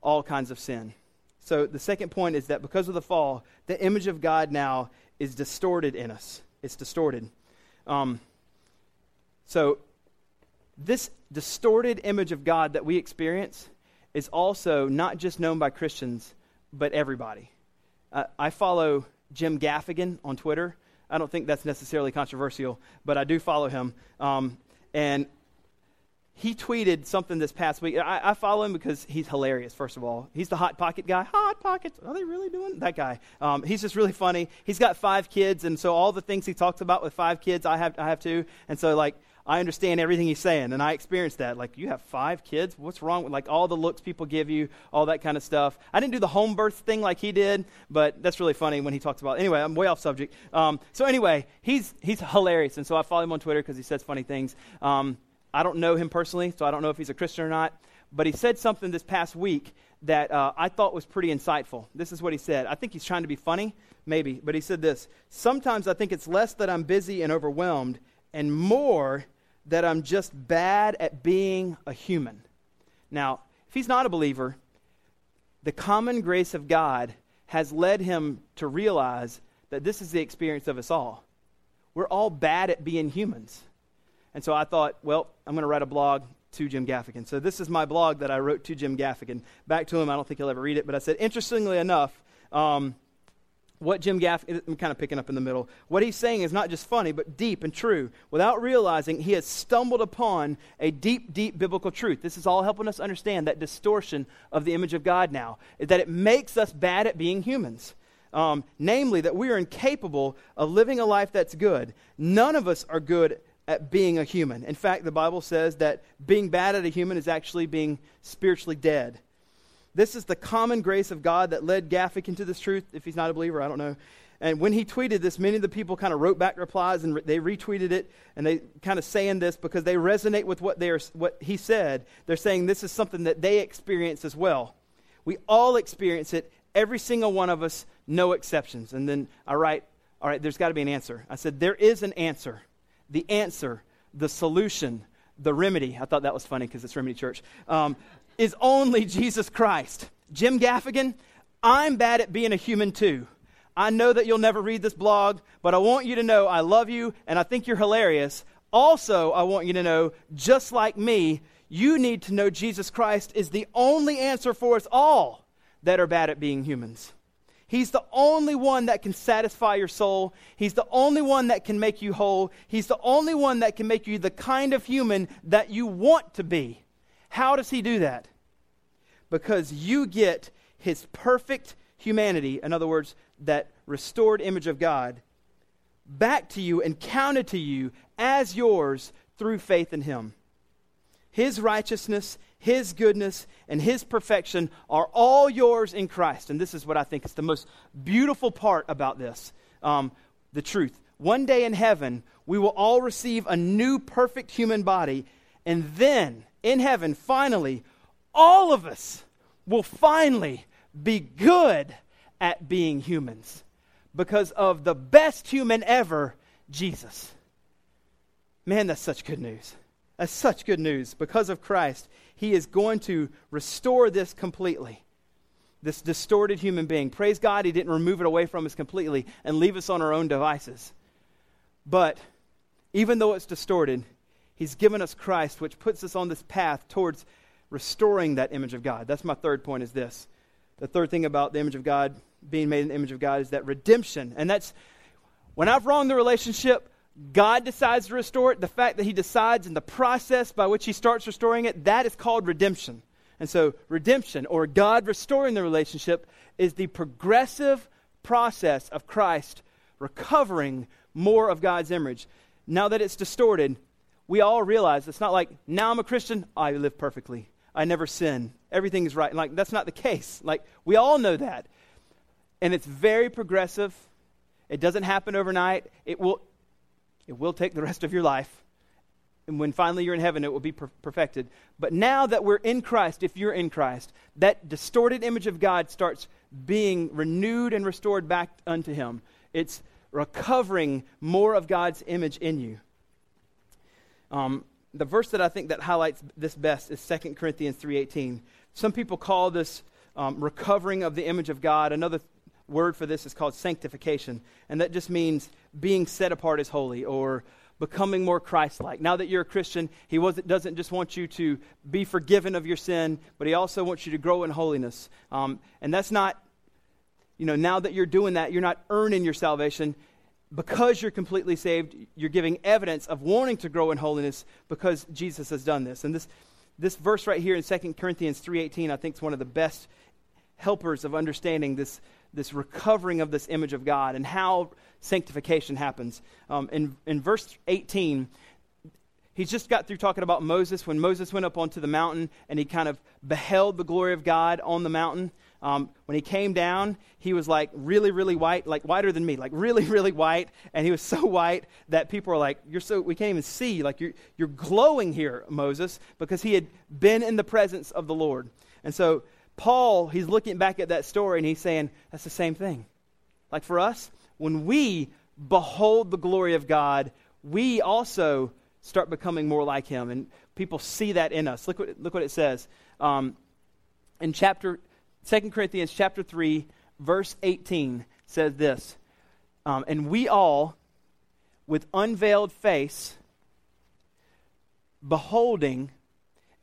all kinds of sin. So the second point is that because of the fall, the image of God now is distorted in us. It's distorted. Um, so, this distorted image of God that we experience is also not just known by Christians, but everybody. Uh, I follow Jim Gaffigan on Twitter. I don't think that's necessarily controversial, but I do follow him. Um, and he tweeted something this past week. I, I, follow him because he's hilarious, first of all. He's the Hot Pocket guy. Hot Pockets. Are they really doing that guy? Um, he's just really funny. He's got five kids, and so all the things he talks about with five kids, I have, I have too. And so, like, I understand everything he's saying, and I experienced that. Like, you have five kids? What's wrong with, like, all the looks people give you, all that kind of stuff. I didn't do the home birth thing like he did, but that's really funny when he talks about it. Anyway, I'm way off subject. Um, so, anyway, he's, he's hilarious, and so I follow him on Twitter because he says funny things. Um, I don't know him personally, so I don't know if he's a Christian or not. But he said something this past week that uh, I thought was pretty insightful. This is what he said. I think he's trying to be funny, maybe, but he said this Sometimes I think it's less that I'm busy and overwhelmed, and more that I'm just bad at being a human. Now, if he's not a believer, the common grace of God has led him to realize that this is the experience of us all. We're all bad at being humans. And so I thought, well, I'm going to write a blog to Jim Gaffigan. So this is my blog that I wrote to Jim Gaffigan. Back to him, I don't think he'll ever read it, but I said, interestingly enough, um, what Jim Gaffigan, I'm kind of picking up in the middle, what he's saying is not just funny, but deep and true. Without realizing, he has stumbled upon a deep, deep biblical truth. This is all helping us understand that distortion of the image of God now, is that it makes us bad at being humans. Um, namely, that we are incapable of living a life that's good. None of us are good at being a human. In fact, the Bible says that being bad at a human is actually being spiritually dead. This is the common grace of God that led Gaffigan into this truth. If he's not a believer, I don't know. And when he tweeted this, many of the people kind of wrote back replies and re- they retweeted it, and they kind of saying this because they resonate with what, they are, what he said. They're saying this is something that they experience as well. We all experience it, every single one of us, no exceptions. And then I write, all right, there's got to be an answer. I said, there is an answer the answer, the solution, the remedy. I thought that was funny because it's Remedy Church. Um, is only Jesus Christ. Jim Gaffigan, I'm bad at being a human too. I know that you'll never read this blog, but I want you to know I love you and I think you're hilarious. Also, I want you to know, just like me, you need to know Jesus Christ is the only answer for us all that are bad at being humans. He's the only one that can satisfy your soul. He's the only one that can make you whole. He's the only one that can make you the kind of human that you want to be. How does he do that? Because you get his perfect humanity, in other words, that restored image of God, back to you and counted to you as yours through faith in him. His righteousness, his goodness and His perfection are all yours in Christ. And this is what I think is the most beautiful part about this um, the truth. One day in heaven, we will all receive a new perfect human body. And then, in heaven, finally, all of us will finally be good at being humans because of the best human ever, Jesus. Man, that's such good news. That's such good news. Because of Christ, he is going to restore this completely. This distorted human being. Praise God, He didn't remove it away from us completely and leave us on our own devices. But even though it's distorted, He's given us Christ, which puts us on this path towards restoring that image of God. That's my third point is this. The third thing about the image of God, being made in the image of God, is that redemption. And that's when I've wronged the relationship, God decides to restore it, the fact that He decides and the process by which He starts restoring it, that is called redemption. And so, redemption, or God restoring the relationship, is the progressive process of Christ recovering more of God's image. Now that it's distorted, we all realize it's not like now I'm a Christian, I live perfectly. I never sin. Everything is right. Like that's not the case. Like we all know that. And it's very progressive. It doesn't happen overnight. It will it will take the rest of your life. And when finally you're in heaven, it will be per- perfected. But now that we're in Christ, if you're in Christ, that distorted image of God starts being renewed and restored back unto Him. It's recovering more of God's image in you. Um, the verse that I think that highlights this best is 2 Corinthians 3.18. Some people call this um, recovering of the image of God. Another word for this is called sanctification. And that just means being set apart as holy or becoming more Christ-like. Now that you're a Christian, he doesn't just want you to be forgiven of your sin, but he also wants you to grow in holiness. Um, and that's not, you know, now that you're doing that, you're not earning your salvation because you're completely saved, you're giving evidence of wanting to grow in holiness because Jesus has done this. And this, this verse right here in 2 Corinthians 3.18, I think is one of the best helpers of understanding this, this recovering of this image of God and how sanctification happens. Um, in, in verse 18, he's just got through talking about Moses when Moses went up onto the mountain and he kind of beheld the glory of God on the mountain. Um, when he came down, he was like really, really white, like whiter than me, like really, really white. And he was so white that people were like, You're so, we can't even see. Like, you're, you're glowing here, Moses, because he had been in the presence of the Lord. And so, Paul, he's looking back at that story and he's saying, That's the same thing. Like for us, when we behold the glory of God, we also start becoming more like him. And people see that in us. Look what, look what it says. Um, in chapter 2 Corinthians chapter 3, verse 18 says this um, And we all, with unveiled face, beholding,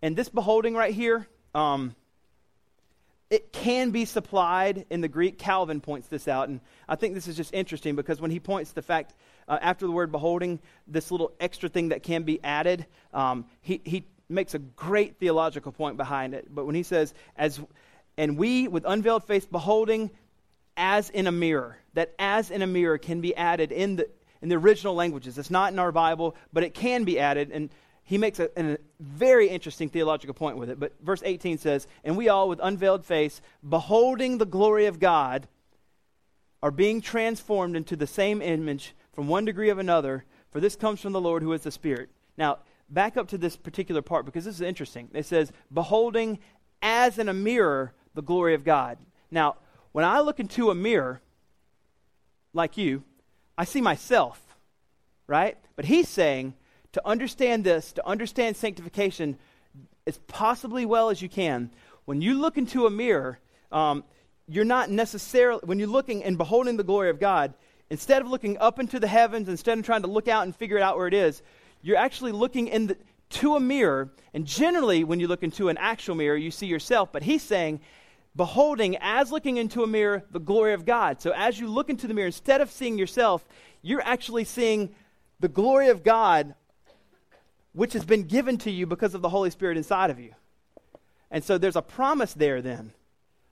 and this beholding right here, um, it can be supplied in the Greek. Calvin points this out, and I think this is just interesting because when he points the fact uh, after the word beholding, this little extra thing that can be added, um, he, he makes a great theological point behind it. But when he says, as and we, with unveiled face, beholding as in a mirror, that as in a mirror can be added in the, in the original languages. It's not in our Bible, but it can be added. And he makes a, a, very interesting theological point with it. But verse 18 says, And we all, with unveiled face, beholding the glory of God, are being transformed into the same image from one degree of another, for this comes from the Lord who is the Spirit. Now, back up to this particular part because this is interesting. It says, Beholding as in a mirror the glory of God. Now, when I look into a mirror, like you, I see myself, right? But he's saying to understand this, to understand sanctification as possibly well as you can, when you look into a mirror, um, you're not necessarily, when you're looking and beholding the glory of God, instead of looking up into the heavens, instead of trying to look out and figure it out where it is, you're actually looking in the, to a mirror. And generally, when you look into an actual mirror, you see yourself. But he's saying, beholding as looking into a mirror the glory of God. So as you look into the mirror, instead of seeing yourself, you're actually seeing the glory of God, which has been given to you because of the Holy Spirit inside of you. And so there's a promise there then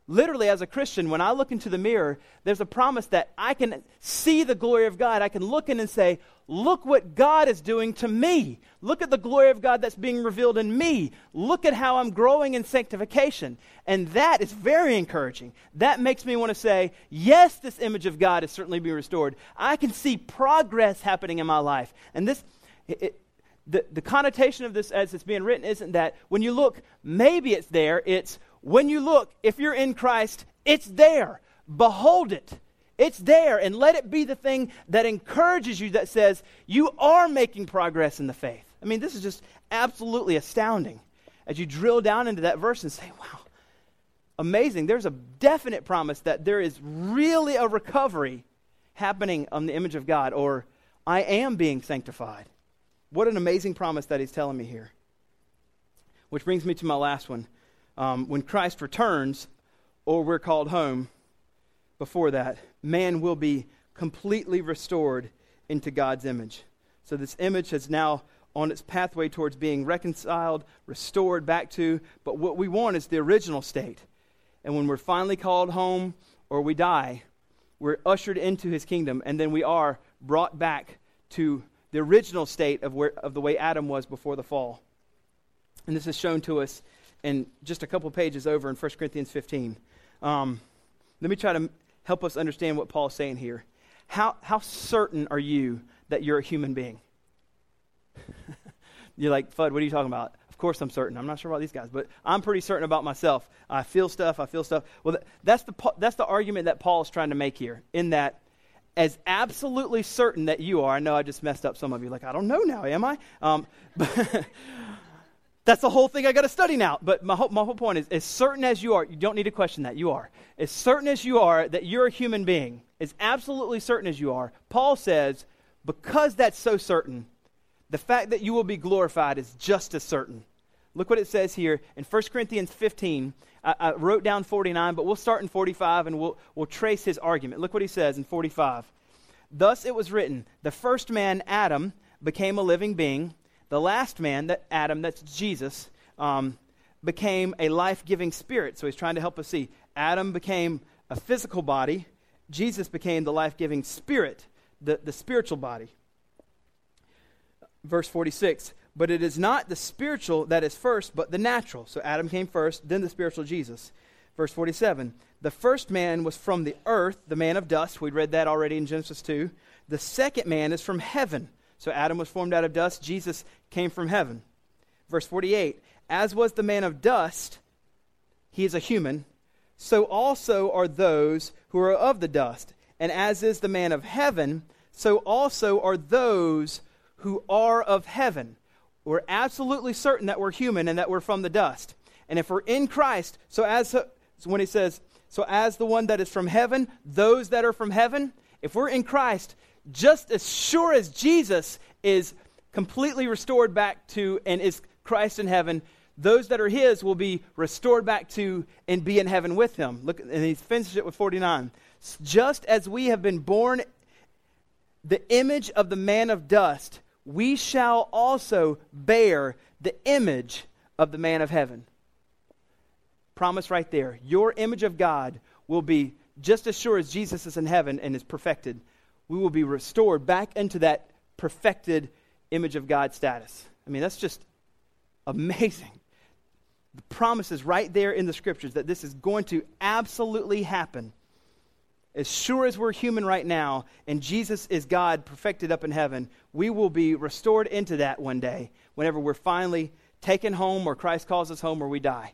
literally, as a Christian, when I look into the mirror, there's a promise that I can see the glory of God. I can look in and say, Look what God is doing to me. Look at the glory of God that's being revealed in me. Look at how I'm growing in sanctification. And that is very encouraging. That makes me want to say, Yes, this image of God is certainly being restored. I can see progress happening in my life. And this. It, the, the connotation of this as it's being written isn't that when you look, maybe it's there. It's when you look, if you're in Christ, it's there. Behold it. It's there. And let it be the thing that encourages you, that says you are making progress in the faith. I mean, this is just absolutely astounding as you drill down into that verse and say, wow, amazing. There's a definite promise that there is really a recovery happening on the image of God, or I am being sanctified. What an amazing promise that he's telling me here. Which brings me to my last one um, when Christ returns, or we're called home before that, man will be completely restored into God's image. So this image is now on its pathway towards being reconciled, restored back to, but what we want is the original state. And when we're finally called home or we die, we're ushered into his kingdom, and then we are brought back to the original state of, where, of the way Adam was before the fall. And this is shown to us in just a couple pages over in 1 Corinthians 15. Um, let me try to help us understand what Paul's saying here. How, how certain are you that you're a human being? you're like, Fudd, what are you talking about? Of course I'm certain. I'm not sure about these guys, but I'm pretty certain about myself. I feel stuff. I feel stuff. Well, that's the, that's the argument that Paul is trying to make here, in that as absolutely certain that you are, I know I just messed up some of you, like, I don't know now, am I? Um, that's the whole thing I got to study now. But my whole, my whole point is, as certain as you are, you don't need to question that, you are. As certain as you are that you're a human being, as absolutely certain as you are, Paul says, because that's so certain, the fact that you will be glorified is just as certain. Look what it says here in 1 Corinthians 15. I, I, wrote down 49, but we'll start in 45 and we'll, we'll trace his argument. Look what he says in 45. Thus it was written, the first man, Adam, became a living being. The last man, that Adam, that's Jesus, um, became a life giving spirit. So he's trying to help us see. Adam became a physical body, Jesus became the life giving spirit, the, the spiritual body. Verse 46 But it is not the spiritual that is first, but the natural. So Adam came first, then the spiritual Jesus. Verse 47 The first man was from the earth, the man of dust. We read that already in Genesis 2. The second man is from heaven. So Adam was formed out of dust, Jesus came from heaven. Verse 48 As was the man of dust, he is a human, so also are those who are of the dust. And as is the man of heaven, so also are those who are of heaven. We're absolutely certain that we're human and that we're from the dust. And if we're in Christ, so as so when he says, so as the one that is from heaven, those that are from heaven, if we're in Christ, just as sure as Jesus is completely restored back to and is Christ in heaven, those that are his will be restored back to and be in heaven with him. Look, and he finishes it with 49. Just as we have been born the image of the man of dust, we shall also bear the image of the man of heaven. Promise right there. Your image of God will be just as sure as Jesus is in heaven and is perfected. We will be restored back into that perfected image of God status. I mean, that's just amazing. The promise is right there in the scriptures that this is going to absolutely happen. As sure as we're human right now, and Jesus is God perfected up in heaven, we will be restored into that one day whenever we're finally taken home or Christ calls us home or we die.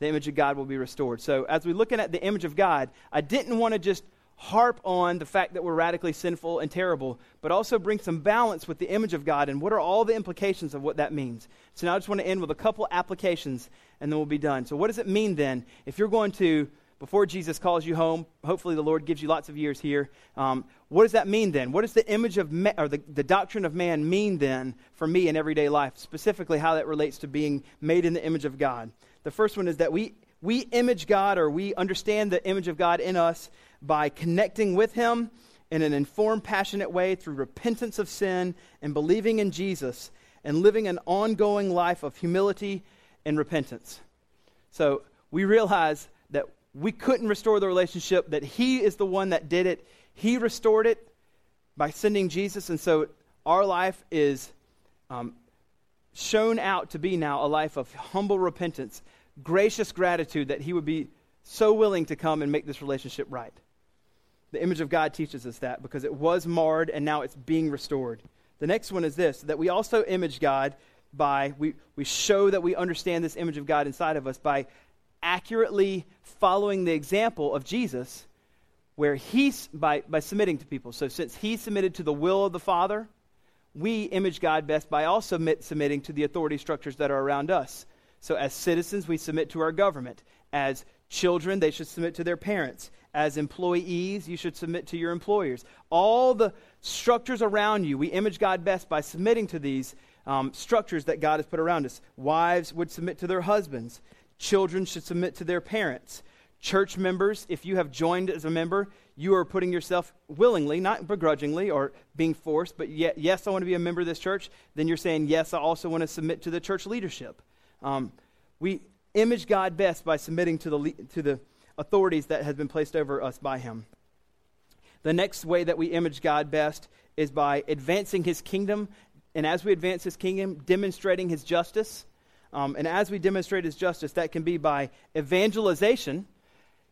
The image of God will be restored. So, as we're looking at the image of God, I didn't want to just harp on the fact that we're radically sinful and terrible, but also bring some balance with the image of God and what are all the implications of what that means. So now I just want to end with a couple applications and then we'll be done. So, what does it mean then if you're going to, before Jesus calls you home, hopefully the Lord gives you lots of years here, um, what does that mean then? What does the image of, ma- or the, the doctrine of man mean then for me in everyday life, specifically how that relates to being made in the image of God? The first one is that we, we image God or we understand the image of God in us by connecting with Him in an informed, passionate way through repentance of sin and believing in Jesus and living an ongoing life of humility and repentance. So we realize that we couldn't restore the relationship, that He is the one that did it. He restored it by sending Jesus. And so our life is um, shown out to be now a life of humble repentance, gracious gratitude that He would be so willing to come and make this relationship right. The image of God teaches us that because it was marred and now it's being restored. The next one is this that we also image God by, we, we show that we understand this image of God inside of us by accurately following the example of Jesus, where he's by, by submitting to people. So, since he submitted to the will of the Father, we image God best by also submitting to the authority structures that are around us. So, as citizens, we submit to our government. As children, they should submit to their parents. As employees, you should submit to your employers. All the structures around you, we image God best by submitting to these um, structures that God has put around us. Wives would submit to their husbands, children should submit to their parents. Church members, if you have joined as a member, you are putting yourself willingly, not begrudgingly or being forced, but yet, yes, I want to be a member of this church. Then you're saying, yes, I also want to submit to the church leadership. Um, we image God best by submitting to the, to the authorities that have been placed over us by Him. The next way that we image God best is by advancing his kingdom. And as we advance his kingdom, demonstrating his justice. Um, and as we demonstrate his justice, that can be by evangelization.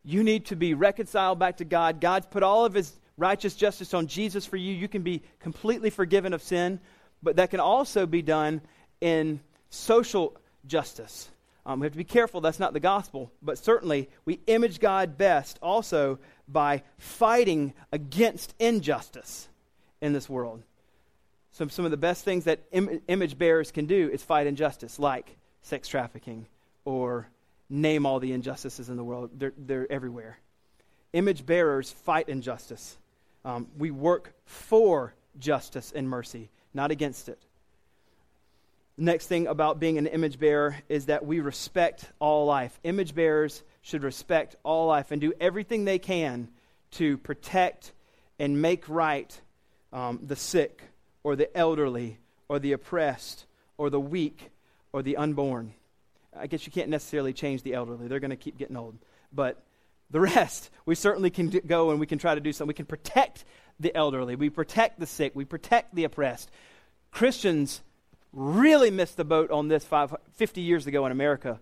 You need to be reconciled back to God. God's put all of his righteous justice on Jesus for you. You can be completely forgiven of sin. But that can also be done in social justice. Um, we have to be careful, that's not the gospel. But certainly, we image God best also by fighting against injustice in this world. So, some of the best things that Im- image bearers can do is fight injustice, like sex trafficking or name all the injustices in the world. They're, they're everywhere. Image bearers fight injustice. Um, we work for justice and mercy, not against it. Next thing about being an image bearer is that we respect all life. Image bearers should respect all life and do everything they can to protect and make right um, the sick or the elderly or the oppressed or the weak or the unborn. I guess you can't necessarily change the elderly, they're going to keep getting old. But the rest, we certainly can go and we can try to do something. We can protect the elderly, we protect the sick, we protect the oppressed. Christians really missed the boat on this five, 50 years ago in America,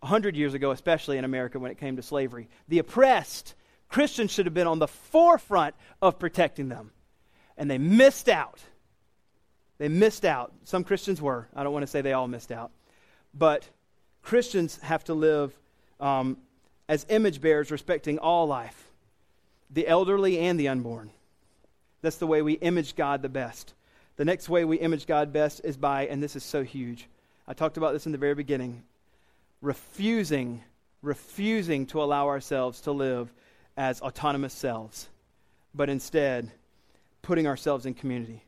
100 years ago, especially in America when it came to slavery. The oppressed, Christians should have been on the forefront of protecting them. And they missed out. They missed out. Some Christians were. I don't want to say they all missed out. But Christians have to live um, as image bearers, respecting all life, the elderly and the unborn. That's the way we image God the best. The next way we image God best is by, and this is so huge. I talked about this in the very beginning, refusing, refusing to allow ourselves to live as autonomous selves, but instead putting ourselves in community.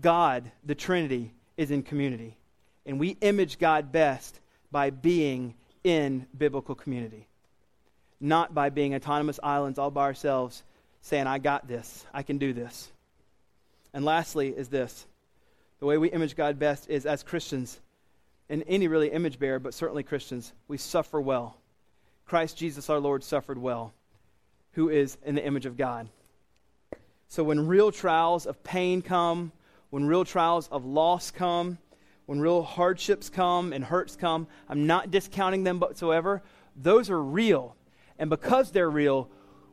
God, the Trinity, is in community. And we image God best by being in biblical community, not by being autonomous islands all by ourselves, saying, I got this, I can do this. And lastly, is this the way we image God best is as Christians, and any really image bearer, but certainly Christians, we suffer well. Christ Jesus our Lord suffered well, who is in the image of God. So when real trials of pain come, when real trials of loss come, when real hardships come and hurts come, I'm not discounting them whatsoever. Those are real. And because they're real,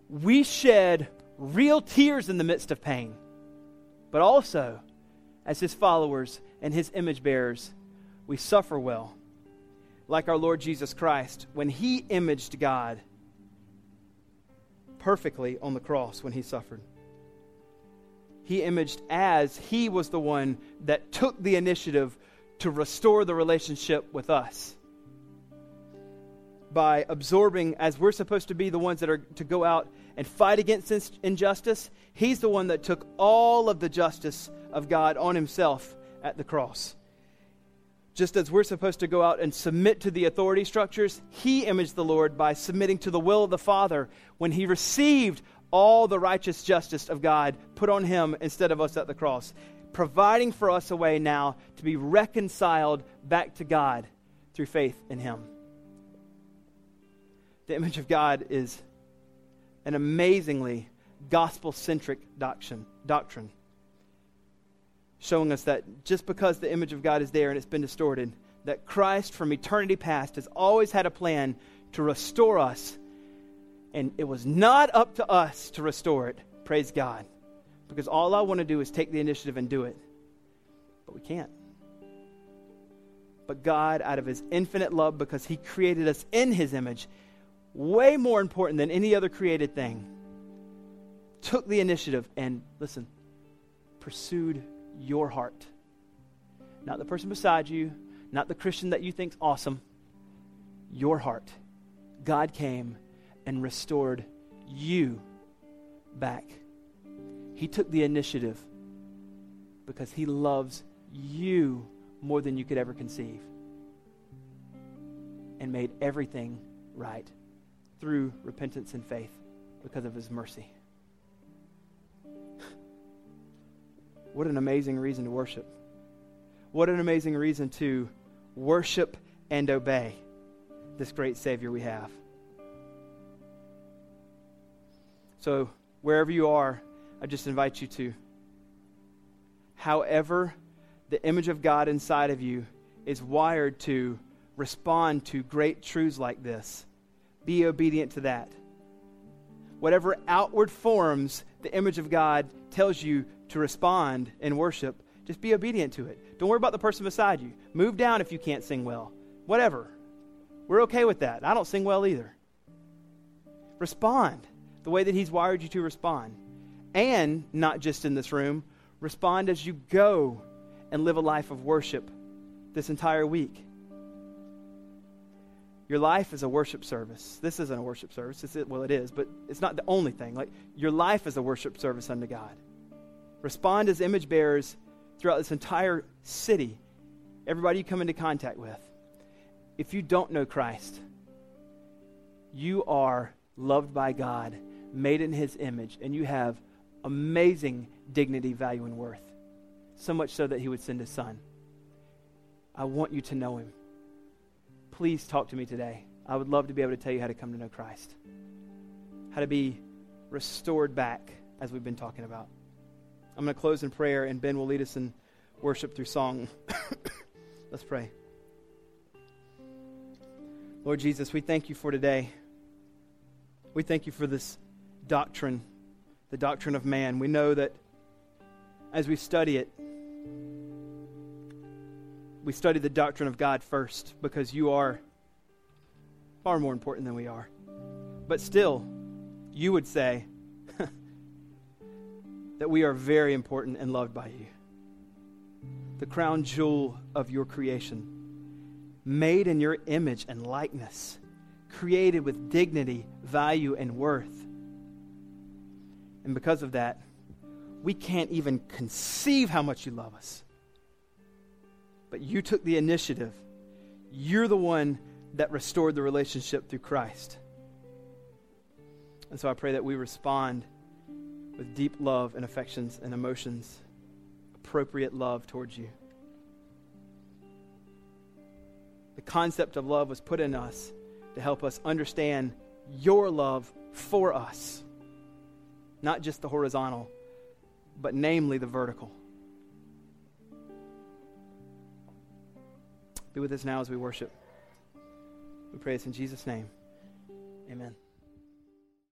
we shed real tears in the midst of pain but also as his followers and his image bearers, we suffer well. Like our Lord Jesus Christ, when he imaged God perfectly on the cross when he suffered. He imaged as he was the one that took the initiative to restore the relationship with us by absorbing, as we're supposed to be the ones that are to go out and fight against injustice, he's the one that took all of the justice of God on himself at the cross. Just as we're supposed to go out and submit to the authority structures, he imaged the Lord by submitting to the will of the Father when he received all the righteous justice of God put on him instead of us at the cross, providing for us a way now to be reconciled back to God through faith in him. The image of God is an amazingly gospel centric doctrine, doctrine, showing us that just because the image of God is there and it's been distorted, that Christ from eternity past has always had a plan to restore us. And it was not up to us to restore it. Praise God. Because all I want to do is take the initiative and do it. But we can't. But God, out of his infinite love, because he created us in his image, way more important than any other created thing, took the initiative and, listen, pursued your heart. Not the person beside you, not the Christian that you think's awesome, your heart. God came and restored you back. He took the initiative because he loves you more than you could ever conceive and made everything right through repentance and faith because of his mercy. what an amazing reason to worship. What an amazing reason to worship and obey this great Savior we have. So, wherever you are, I just invite you to. However, the image of God inside of you is wired to respond to great truths like this. Be obedient to that. Whatever outward forms the image of God tells you to respond in worship, just be obedient to it. Don't worry about the person beside you. Move down if you can't sing well. Whatever. We're okay with that. I don't sing well either. Respond the way that He's wired you to respond. And, not just in this room, respond as you go and live a life of worship this entire week. Your life is a worship service. This isn't a worship service. It's, well, it is, but it's not the only thing. Like your life is a worship service unto God. Respond as image bearers throughout this entire city, everybody you come into contact with. If you don't know Christ, you are loved by God, made in His image, and you have amazing dignity, value, and worth. So much so that He would send His Son. I want you to know Him. Please talk to me today. I would love to be able to tell you how to come to know Christ, how to be restored back, as we've been talking about. I'm going to close in prayer, and Ben will lead us in worship through song. Let's pray. Lord Jesus, we thank you for today. We thank you for this doctrine, the doctrine of man. We know that as we study it, we study the doctrine of God first because you are far more important than we are. But still, you would say, that we are very important and loved by you. The crown jewel of your creation, made in your image and likeness, created with dignity, value, and worth. And because of that, we can't even conceive how much you love us. But you took the initiative. You're the one that restored the relationship through Christ. And so I pray that we respond with deep love and affections and emotions, appropriate love towards you. The concept of love was put in us to help us understand your love for us, not just the horizontal, but namely the vertical. Be with us now as we worship. We pray this in Jesus' name. Amen.